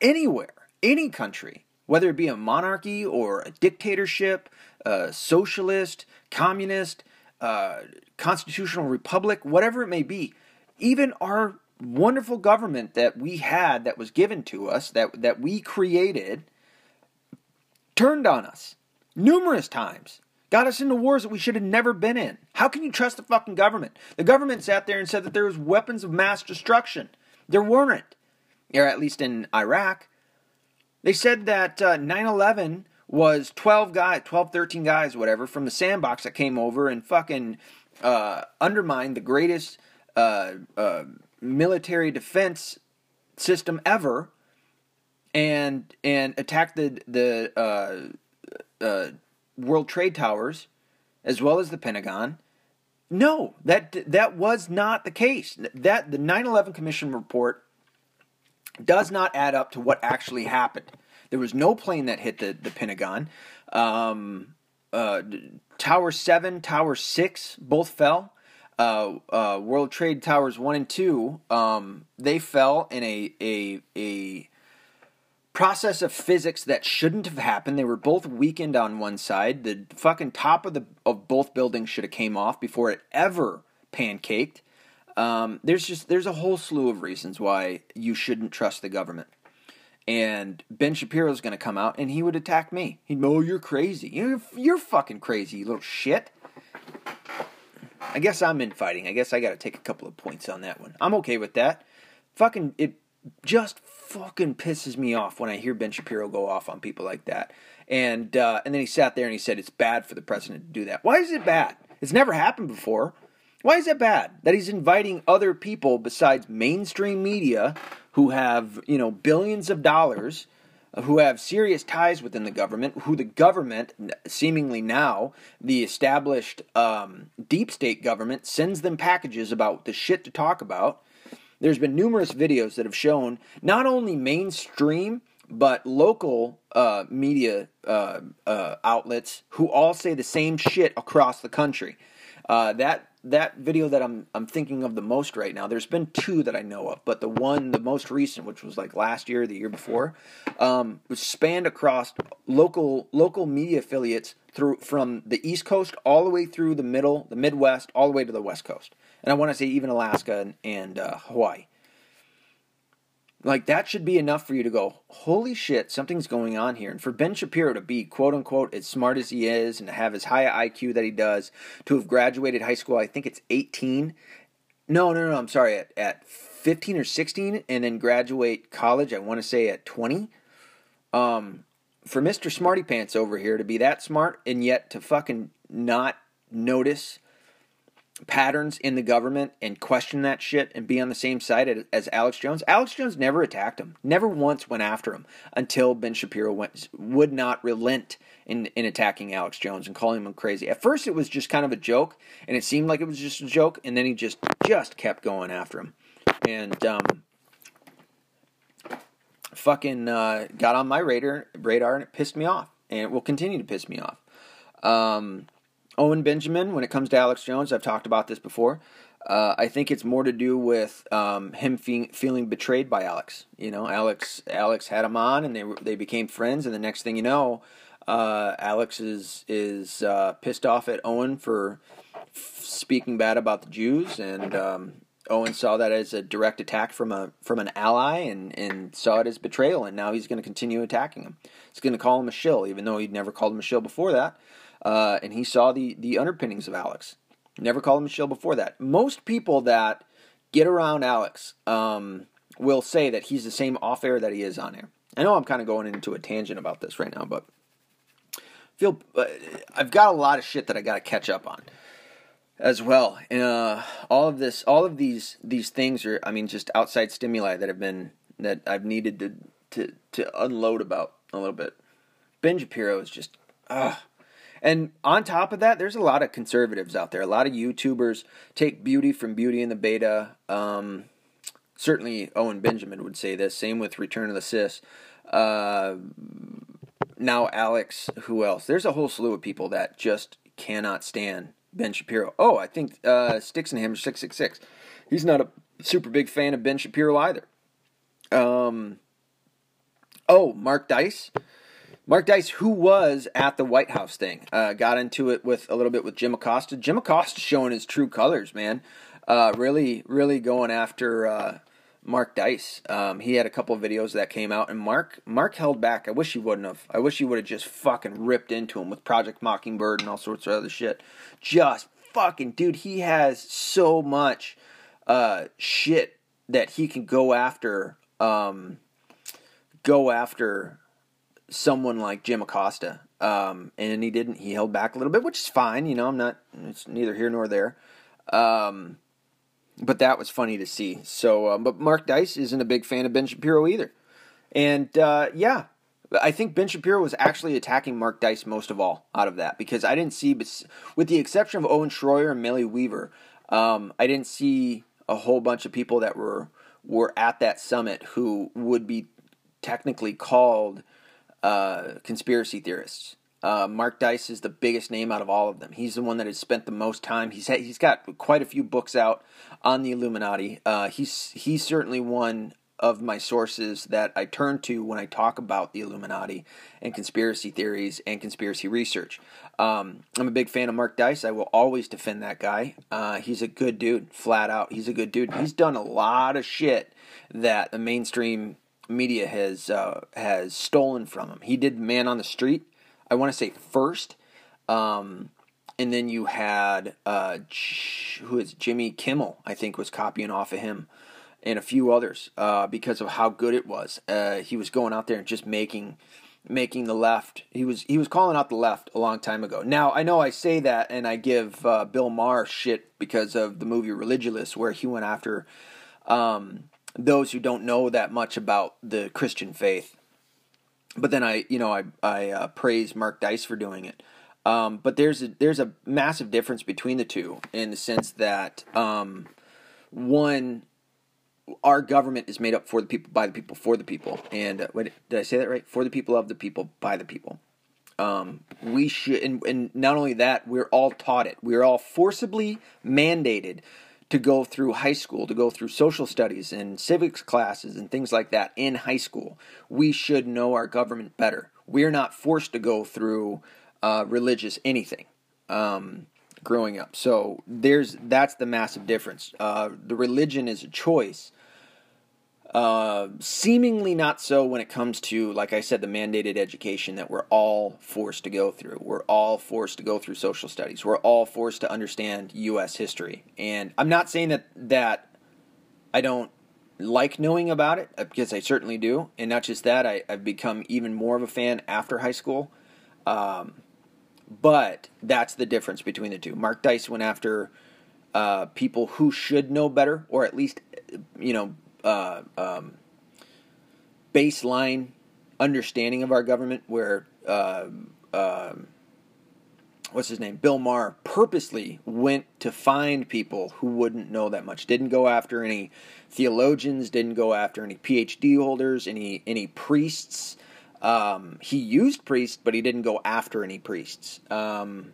Speaker 1: anywhere, any country, whether it be a monarchy or a dictatorship, a socialist, communist, constitutional republic, whatever it may be, even our wonderful government that we had that was given to us, that, that we created, turned on us numerous times. Got us into wars that we should have never been in. How can you trust the fucking government? The government sat there and said that there was weapons of mass destruction. There weren't or at least in Iraq, they said that uh, 9 uh, 11 was 12 guys, 12, 13 guys, whatever, from the sandbox that came over and fucking uh, undermined the greatest uh, uh military defense system ever and and attacked the the uh, World Trade Towers as well as the Pentagon. No, that that was not the case. That the 9/11 Commission report does not add up to what actually happened. There was no plane that hit the, the Pentagon. Um, uh, Tower 7, Tower 6 both fell. Uh, uh, World Trade Towers 1 and 2, um, they fell in a, a, a process of physics that shouldn't have happened. They were both weakened on one side. The fucking top of the of both buildings should have came off before it ever pancaked. Um, there's just there's a whole slew of reasons why you shouldn't trust the government. And Ben Shapiro's going to come out and he would attack me. He'd go, "Oh, you're crazy. You're you're fucking crazy, you little shit." I guess I'm in fighting. I guess I got to take a couple of points on that one. I'm okay with that. Fucking it just fucking pisses me off when I hear Ben Shapiro go off on people like that. And uh, and then he sat there and he said it's bad for the president to do that. Why is it bad? It's never happened before. Why is that bad? That he's inviting other people besides mainstream media who have, you know, billions of dollars, who have serious ties within the government, who the government, seemingly now, the established um, deep state government, sends them packages about the shit to talk about. There's been numerous videos that have shown not only mainstream but local uh, media uh, uh, outlets who all say the same shit across the country. Uh, that that video that I'm I'm thinking of the most right now. There's been two that I know of, but the one, the most recent, which was like last year, the year before, um, was spanned across local local media affiliates through from the East Coast all the way through the middle, the Midwest, all the way to the West Coast, and I want to say even Alaska and, and uh, Hawaii. Like that should be enough for you to go, holy shit, something's going on here. And for Ben Shapiro to be quote unquote as smart as he is and to have as high IQ that he does, to have graduated high school, I think it's 18. No, no, no, I'm sorry, at, at 15 or 16, and then graduate college, I want to say at 20. Um, for Mr. Smarty Pants over here to be that smart and yet to fucking not notice patterns in the government and question that shit and be on the same side as Alex Jones. Alex Jones never attacked him, never once went after him until Ben Shapiro went, would not relent in, in attacking Alex Jones and calling him crazy. At first, it was just kind of a joke, and it seemed like it was just a joke, and then he just just kept going after him, and um, fucking uh, got on my radar radar, and it pissed me off, and it will continue to piss me off. Um, Owen Benjamin, when it comes to Alex Jones, I've talked about this before. Uh, I think it's more to do with um, him fe- feeling betrayed by Alex. You know, Alex Alex had him on, and they they became friends, and the next thing you know, uh, Alex is is uh, pissed off at Owen for f- speaking bad about the Jews, and um, Owen saw that as a direct attack from a from an ally, and and saw it as betrayal, and now he's going to continue attacking him. He's going to call him a shill, even though he'd never called him a shill before that uh, and he saw the the underpinnings of Alex. Never called him shill before that. Most people that get around Alex um, will say that he's the same off air that he is on air. I know I'm kind of going into a tangent about this right now, but feel uh, I've got a lot of shit that I got to catch up on as well. Uh, all of this, all of these these things are, I mean, just outside stimuli that have been that I've needed to to to unload about a little bit. Ben Shapiro is just, ah. And on top of that, there's a lot of conservatives out there. A lot of YouTubers take beauty from Beauty and the Beta. Um, certainly, Owen Benjamin would say this. Same with Return of the Cis. Uh, now, Alex. Who else? There's a whole slew of people that just cannot stand Ben Shapiro. Oh, I think uh, Styx and six six. He's not a super big fan of Ben Shapiro either. Um. Oh, Mark Dice. Mark Dice, who was at the White House thing, uh, got into it with a little bit with Jim Acosta. Jim Acosta showing his true colors, man. Uh, really, really going after uh, Mark Dice. Um, he had a couple videos that came out, and Mark Mark held back. I wish he wouldn't have. I wish he would have just fucking ripped into him with Project Mockingbird and all sorts of other shit. Just fucking dude, he has so much uh, shit that he can go after. Um, go after someone like Jim Acosta. Um, and he didn't. He held back a little bit, which is fine. You know, I'm not. It's neither here nor there. Um, but that was funny to see. So, um, but Mark Dice isn't a big fan of Ben Shapiro either. And uh, yeah, I think Ben Shapiro was actually attacking Mark Dice most of all out of that because I didn't see, with the exception of Owen Schroyer and Millie Weaver, um, I didn't see a whole bunch of people that were were at that summit who would be technically called uh, conspiracy theorists. Uh, Mark Dice is the biggest name out of all of them. He's the one that has spent the most time. He's had, he's got quite a few books out on the Illuminati. Uh, he's he's certainly one of my sources that I turn to when I talk about the Illuminati and conspiracy theories and conspiracy research. Um, I'm a big fan of Mark Dice. I will always defend that guy. Uh, he's a good dude, flat out. He's a good dude. He's done a lot of shit that the mainstream media has uh, has stolen from him. He did Man on the Street. I want to say first, um, and then you had uh, who is Jimmy Kimmel? I think was copying off of him, and a few others uh, because of how good it was. Uh, he was going out there and just making making the left. He was he was calling out the left a long time ago. Now I know I say that and I give uh, Bill Maher shit because of the movie Religulous, where he went after. Um, those who don't know that much about the Christian faith. But then I, you know, I I uh, praise Mark Dice for doing it. Um, but there's a there's a massive difference between the two in the sense that um, one, our government is made up for the people, by the people, for the people. And uh, wait, did I say that right? For the people, of the people, by the people. Um, we should, and, and not only that, we're all taught it. We're all forcibly mandated to go through high school, to go through social studies and civics classes and things like that in high school. We should know our government better. We're not forced to go through uh, religious anything um, growing up. So there's that's the massive difference. Uh, the religion is a choice, uh, seemingly not so when it comes to, like I said, the mandated education that we're all forced to go through. We're all forced to go through social studies. We're all forced to understand U.S. history. And I'm not saying that that I don't like knowing about it uh, because I certainly do. And not just that, I, have become even more of a fan after high school. Um, but that's the difference between the two. Mark Dice went after uh, people who should know better, or at least, you know, uh, um, baseline understanding of our government where uh, uh, what's his name? Bill maher purposely went to find people who wouldn't know that much didn't go after any theologians didn't go after any phd holders any any priests. Um, he used priests but he didn't go after any priests. Um,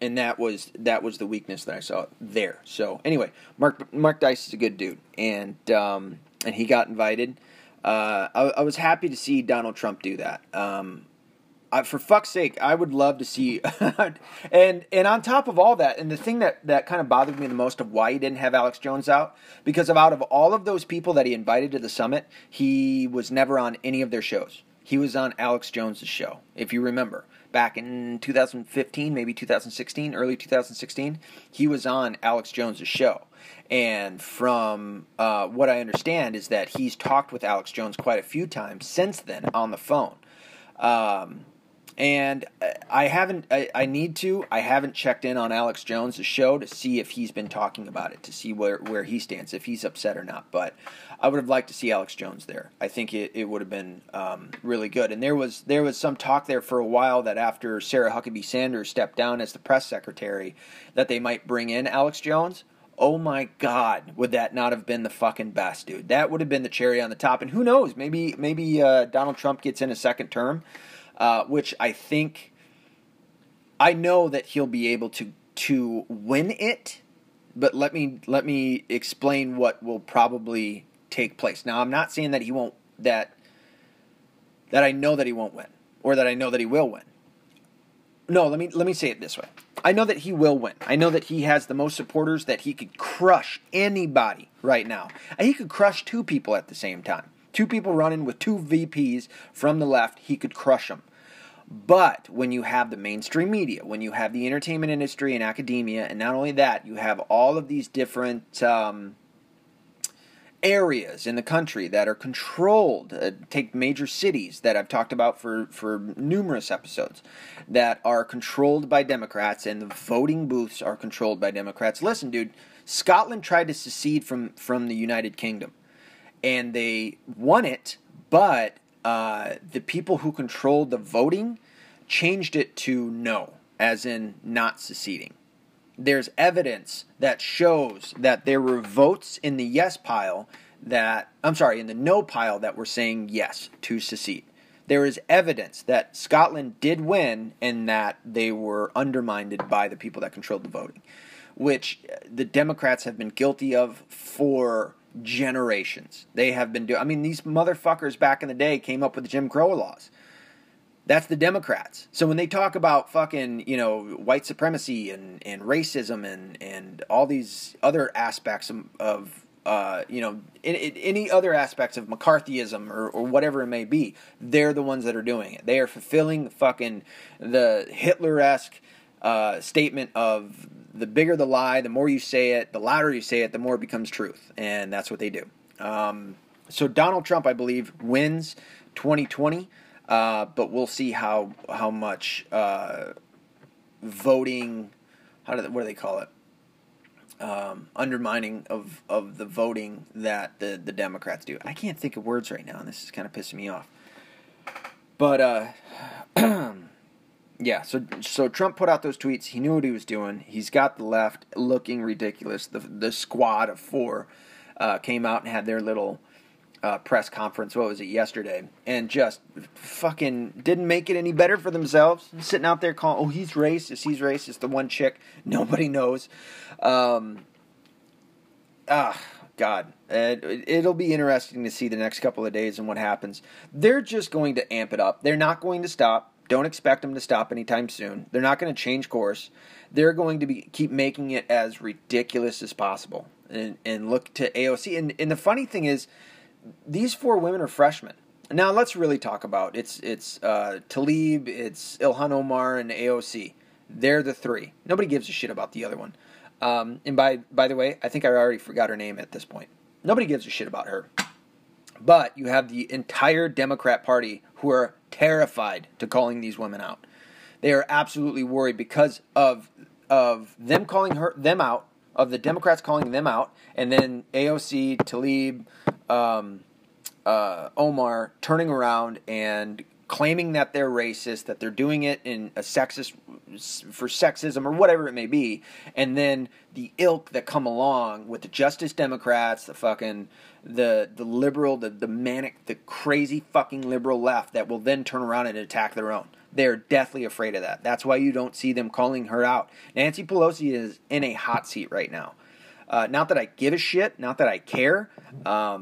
Speaker 1: and that was that was the weakness that I saw there. So anyway, Mark Mark Dice is a good dude, and um, and he got invited. Uh, I, I, was happy to see Donald Trump do that. Um, I, for fuck's sake, I would love to see. and and on top of all that, and the thing that that kind of bothered me the most of why he didn't have Alex Jones out, because of out of all of those people that he invited to the summit, he was never on any of their shows. He was on Alex Jones' show, if you remember. Back in 2015, maybe 2016, early 2016, he was on Alex Jones' show. And from uh, what I understand is that he's talked with Alex Jones quite a few times since then on the phone. Um, and I haven't. I, I, need to. I haven't checked in on Alex Jones' show to see if he's been talking about it, to see where where he stands, if he's upset or not. But I would have liked to see Alex Jones there. I think it, it would have been um, really good. And there was there was some talk there for a while that after Sarah Huckabee Sanders stepped down as the press secretary, that they might bring in Alex Jones. Oh my God, would that not have been the fucking best, dude? That would have been the cherry on the top. And who knows? Maybe maybe uh, Donald Trump gets in a second term uh, which I think I know that he'll be able to to win it. But let me let me explain what will probably take place. Now, I'm not saying that he won't that that I know that he won't win or that I know that he will win. No, let me let me say it this way. I know that he will win. I know that he has the most supporters that he could crush anybody right now. He could crush two people at the same time. Two people running with two VPs from the left, he could crush them. But when you have the mainstream media, when you have the entertainment industry and academia, and not only that, you have all of these different um, areas in the country that are controlled. Uh, take major cities that I've talked about for, for numerous episodes that are controlled by Democrats, and the voting booths are controlled by Democrats. Listen, dude, Scotland tried to secede from, from the United Kingdom, and they won it, but uh, the people who controlled the voting changed it to no, as in not seceding. There's evidence that shows that there were votes in the yes pile that, I'm sorry, in the no pile that were saying yes to secede. There is evidence that Scotland did win and that they were undermined by the people that controlled the voting, which the Democrats have been guilty of for generations. They have been doing. I mean, these motherfuckers back in the day came up with the Jim Crow laws. That's the Democrats. So when they talk about fucking, you know, white supremacy and, and racism and, and all these other aspects of, of uh, you know, in, in, any other aspects of McCarthyism or, or whatever it may be, they're the ones that are doing it. They are fulfilling fucking the Hitler esque uh, statement of the bigger the lie, the more you say it, the louder you say it, the more it becomes truth. And that's what they do. Um, so Donald Trump, I believe, wins 2020, uh, but we'll see how how much uh, voting, how do they, what do they call it? Um, undermining of, of the voting that the, the Democrats do. I can't think of words right now, and this is kind of pissing me off. But uh, yeah, so so Trump put out those tweets. He knew what he was doing. He's got the left looking ridiculous. The the squad of four uh, came out and had their little uh, press conference. What was it yesterday? And just fucking didn't make it any better for themselves. Sitting out there calling, "Oh, he's racist. He's racist." The one chick nobody knows. Um, ah, God, it'll be interesting to see the next couple of days and what happens. They're just going to amp it up. They're not going to stop don't expect them to stop anytime soon. They're not going to change course. They're going to be keep making it as ridiculous as possible and, and look to AOC. And, and the funny thing is, these four women are freshmen. Now let's really talk about it's it's uh, Tlaib, it's Ilhan Omar, and AOC. They're the three. Nobody gives a shit about the other one. Um, and by by the way, I think I already forgot her name at this point. Nobody gives a shit about her. But you have the entire Democrat Party who are terrified to calling these women out. They are absolutely worried because of of them calling her them out, of the Democrats calling them out, and then AOC, Tlaib, um, uh, Omar turning around and claiming that they're racist, that they're doing it in a sexist for sexism or whatever it may be, and then the ilk that come along with the Justice Democrats, the fucking the the liberal, the the manic, the crazy fucking liberal left that will then turn around and attack their own. They're deathly afraid of that. That's why you don't see them calling her out. Nancy Pelosi is in a hot seat right now. Uh, not that I give a shit, not that I care, because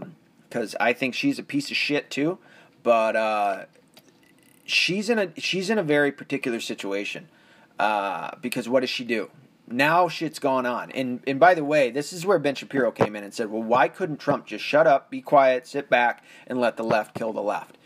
Speaker 1: um, I think she's a piece of shit too. But uh, she's in a she's in a very particular situation uh, because what does she do? Now shit's gone on, and and by the way, this is where Ben Shapiro came in and said, well, why couldn't Trump just shut up, be quiet, sit back, and let the left kill the left?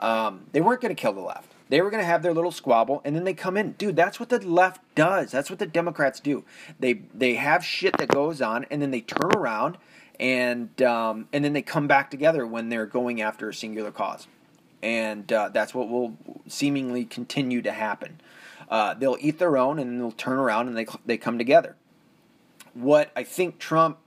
Speaker 1: Um, they weren't going to kill the left. They were going to have their little squabble, and then they come in, dude. That's what the left does. That's what the Democrats do. They they have shit that goes on, and then they turn around, and um, and then they come back together when they're going after a singular cause, and uh, that's what will seemingly continue to happen. Uh, they'll eat their own, and they'll turn around and they they come together. What I think Trump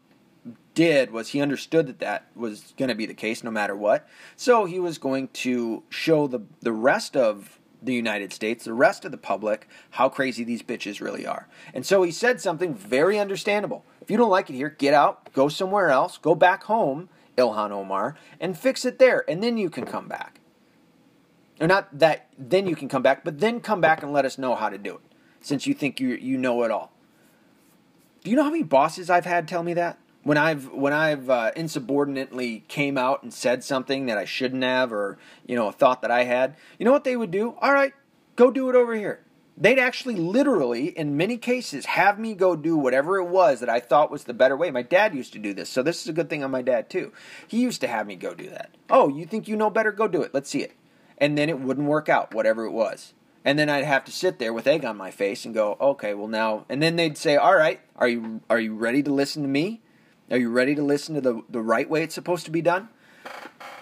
Speaker 1: did was he understood that that was going to be the case no matter what. So he was going to show the the rest of the United States, the rest of the public, how crazy these bitches really are. And so he said something very understandable. If you don't like it here, get out, go somewhere else, go back home, Ilhan Omar, and fix it there, and then you can come back. Or not that then you can come back, but then come back and let us know how to do it, since you think you you know it all. Do you know how many bosses I've had tell me that? when I've when I've uh, insubordinately came out and said something that I shouldn't have, or you know, a thought that I had, you know what they would do? All right, go do it over here. They'd actually, literally, in many cases, have me go do whatever it was that I thought was the better way. My dad used to do this, so this is a good thing on my dad too. He used to have me go do that. Oh, you think you know better? Go do it. Let's see it. And then it wouldn't work out, whatever it was. And then I'd have to sit there with egg on my face and go, okay, well now. And then they'd say, all right, are you are you ready to listen to me? Are you ready to listen to the, the right way it's supposed to be done?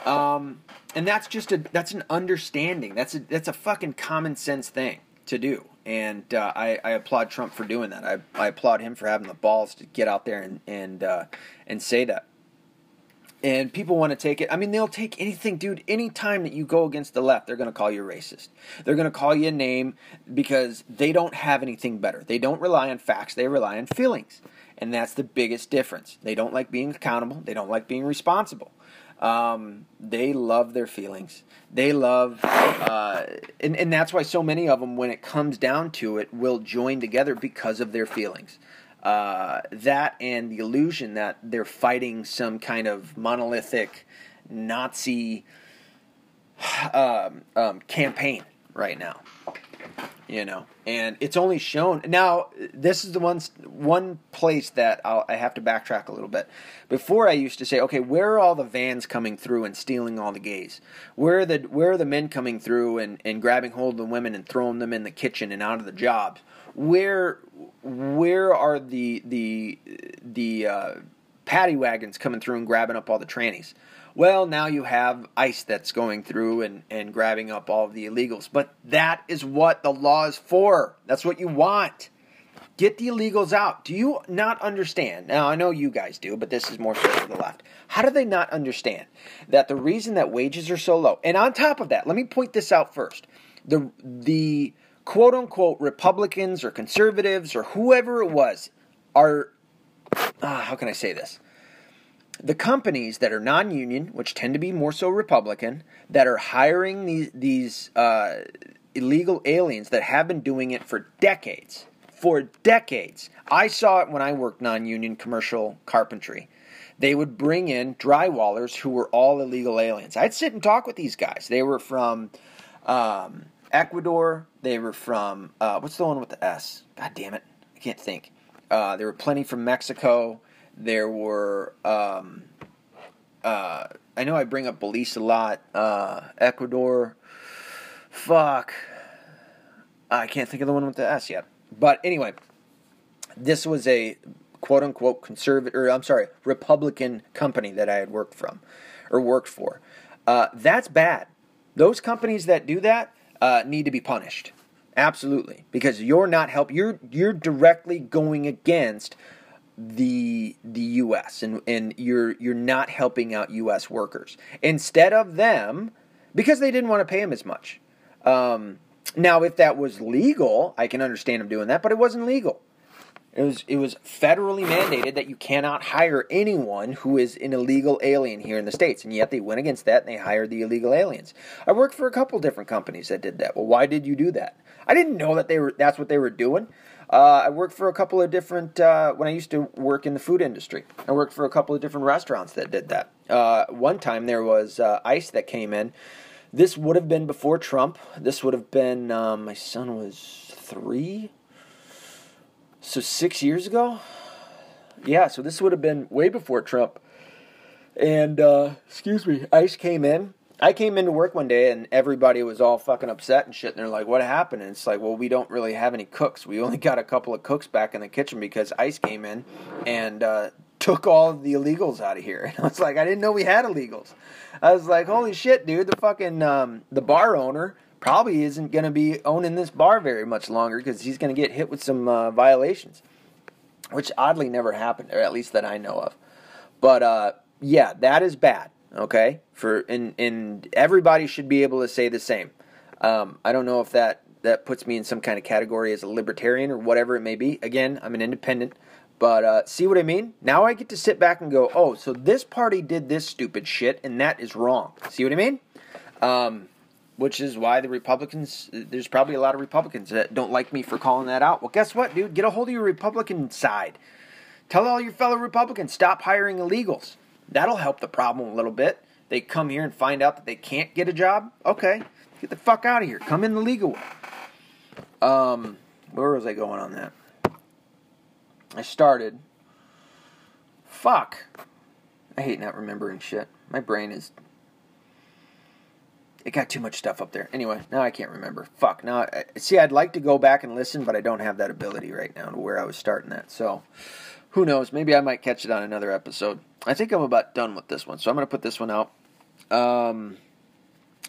Speaker 1: Um, and that's just a that's an understanding. That's a that's a fucking common sense thing to do. And uh, I, I applaud Trump for doing that. I, I applaud him for having the balls to get out there and and uh, and say that. And people want to take it. I mean, they'll take anything, dude. Any time that you go against the left, they're going to call you racist. They're going to call you a name because they don't have anything better. They don't rely on facts. They rely on feelings. And that's the biggest difference. They don't like being accountable, they don't like being responsible. Um, they love their feelings. They love, uh, and, and that's why so many of them, when it comes down to it, will join together because of their feelings. Uh, that and the illusion that they're fighting some kind of monolithic Nazi um, um, campaign right now you know? And it's only shown now this is the one one place that I'll, i have to backtrack a little bit. Before i used to say okay where are all the vans coming through and stealing all the gays? Where are the where are the men coming through and, and grabbing hold of the women and throwing them in the kitchen and out of the jobs where where are the the the uh, paddy wagons coming through and grabbing up all the trannies well, now you have ICE that's going through and, and grabbing up all of the illegals. But that is what the law is for. That's what you want. Get the illegals out. Do you not understand? Now, I know you guys do, but this is more so for the left. How do they not understand that the reason that wages are so low, and on top of that, let me point this out first. The, the quote unquote Republicans or conservatives or whoever it was are, uh, how can I say this? the companies that are non-union, which tend to be more so Republican, that are hiring these these uh, illegal aliens that have been doing it for decades, for decades. I saw it when I worked non-union commercial carpentry. They would bring in drywallers who were all illegal aliens. I'd sit and talk with these guys. They were from um, Ecuador. They were from uh, what's the one with the S? God damn it, I can't think. Uh, there were plenty from Mexico. There were, um, uh, I know I bring up Belize a lot. Uh, Ecuador. Fuck. I can't think of the one with the S yet. But anyway, this was a quote unquote conservative, or I'm sorry, Republican company that I had worked from or worked for. Uh, that's bad. Those companies that do that uh, need to be punished. Absolutely, because you're not help. You're you're directly going against the the US and and you're you're not helping out US workers instead of them because they didn't want to pay them as much. Um, now, if that was legal, I can understand them doing that, but it wasn't legal. It was it was federally mandated that you cannot hire anyone who is an illegal alien here in the states, and yet they went against that and they hired the illegal aliens. I worked for a couple different companies that did that. Well, why did you do that? I didn't know that they were that's what they were doing. Uh, I worked for a couple of different, uh, when I used to work in the food industry, I worked for a couple of different restaurants that did that. Uh, one time there was uh, ICE that came in. This would have been before Trump. This would have been, um, my son was three. So six years ago? Yeah, so this would have been way before Trump. And, uh, excuse me, ICE came in I came into work one day and everybody was all fucking upset and shit. And they're like, "What happened?" And it's like, "Well, we don't really have any cooks. We only got a couple of cooks back in the kitchen because ICE came in and uh, took all of the illegals out of here." And I was like, "I didn't know we had illegals." I was like, "Holy shit, dude! The fucking um, the bar owner." Probably isn't going to be owning this bar very much longer because he's going to get hit with some uh, violations, which oddly never happened, or at least that I know of. But uh, yeah, that is bad. Okay, for and and everybody should be able to say the same. Um, I don't know if that that puts me in some kind of category as a libertarian or whatever it may be. Again, I'm an independent, but uh, see what I mean? Now I get to sit back and go, oh, so this party did this stupid shit, and that is wrong. See what I mean? Um, which is why the Republicans, there's probably a lot of Republicans that don't like me for calling that out. Well, guess what, dude? Get a hold of your Republican side. Tell all your fellow Republicans stop hiring illegals. That'll help the problem a little bit. They come here and find out that they can't get a job. Okay, get the fuck out of here. Come in the legal way. Um, where was I going on that? I started. Fuck. I hate not remembering shit. My brain is. It got too much stuff up there. Anyway, now I can't remember. Fuck. Now, see, I'd like to go back and listen, but I don't have that ability right now to where I was starting that. So, who knows? Maybe I might catch it on another episode. I think I'm about done with this one, so I'm gonna put this one out, um,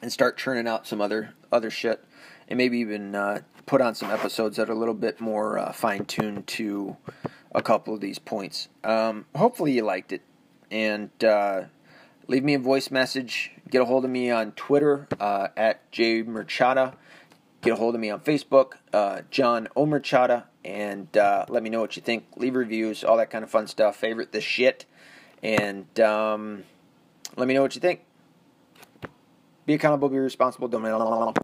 Speaker 1: and start churning out some other other shit, and maybe even uh, put on some episodes that are a little bit more uh, fine tuned to a couple of these points. Um, hopefully you liked it, and uh, leave me a voice message. Get a hold of me on Twitter uh, at jmerchada. Get a hold of me on Facebook, uh, John Omerchada, and uh, let me know what you think. Leave reviews, all that kind of fun stuff. Favorite the shit, and um, let me know what you think. Be accountable, be responsible. Don't.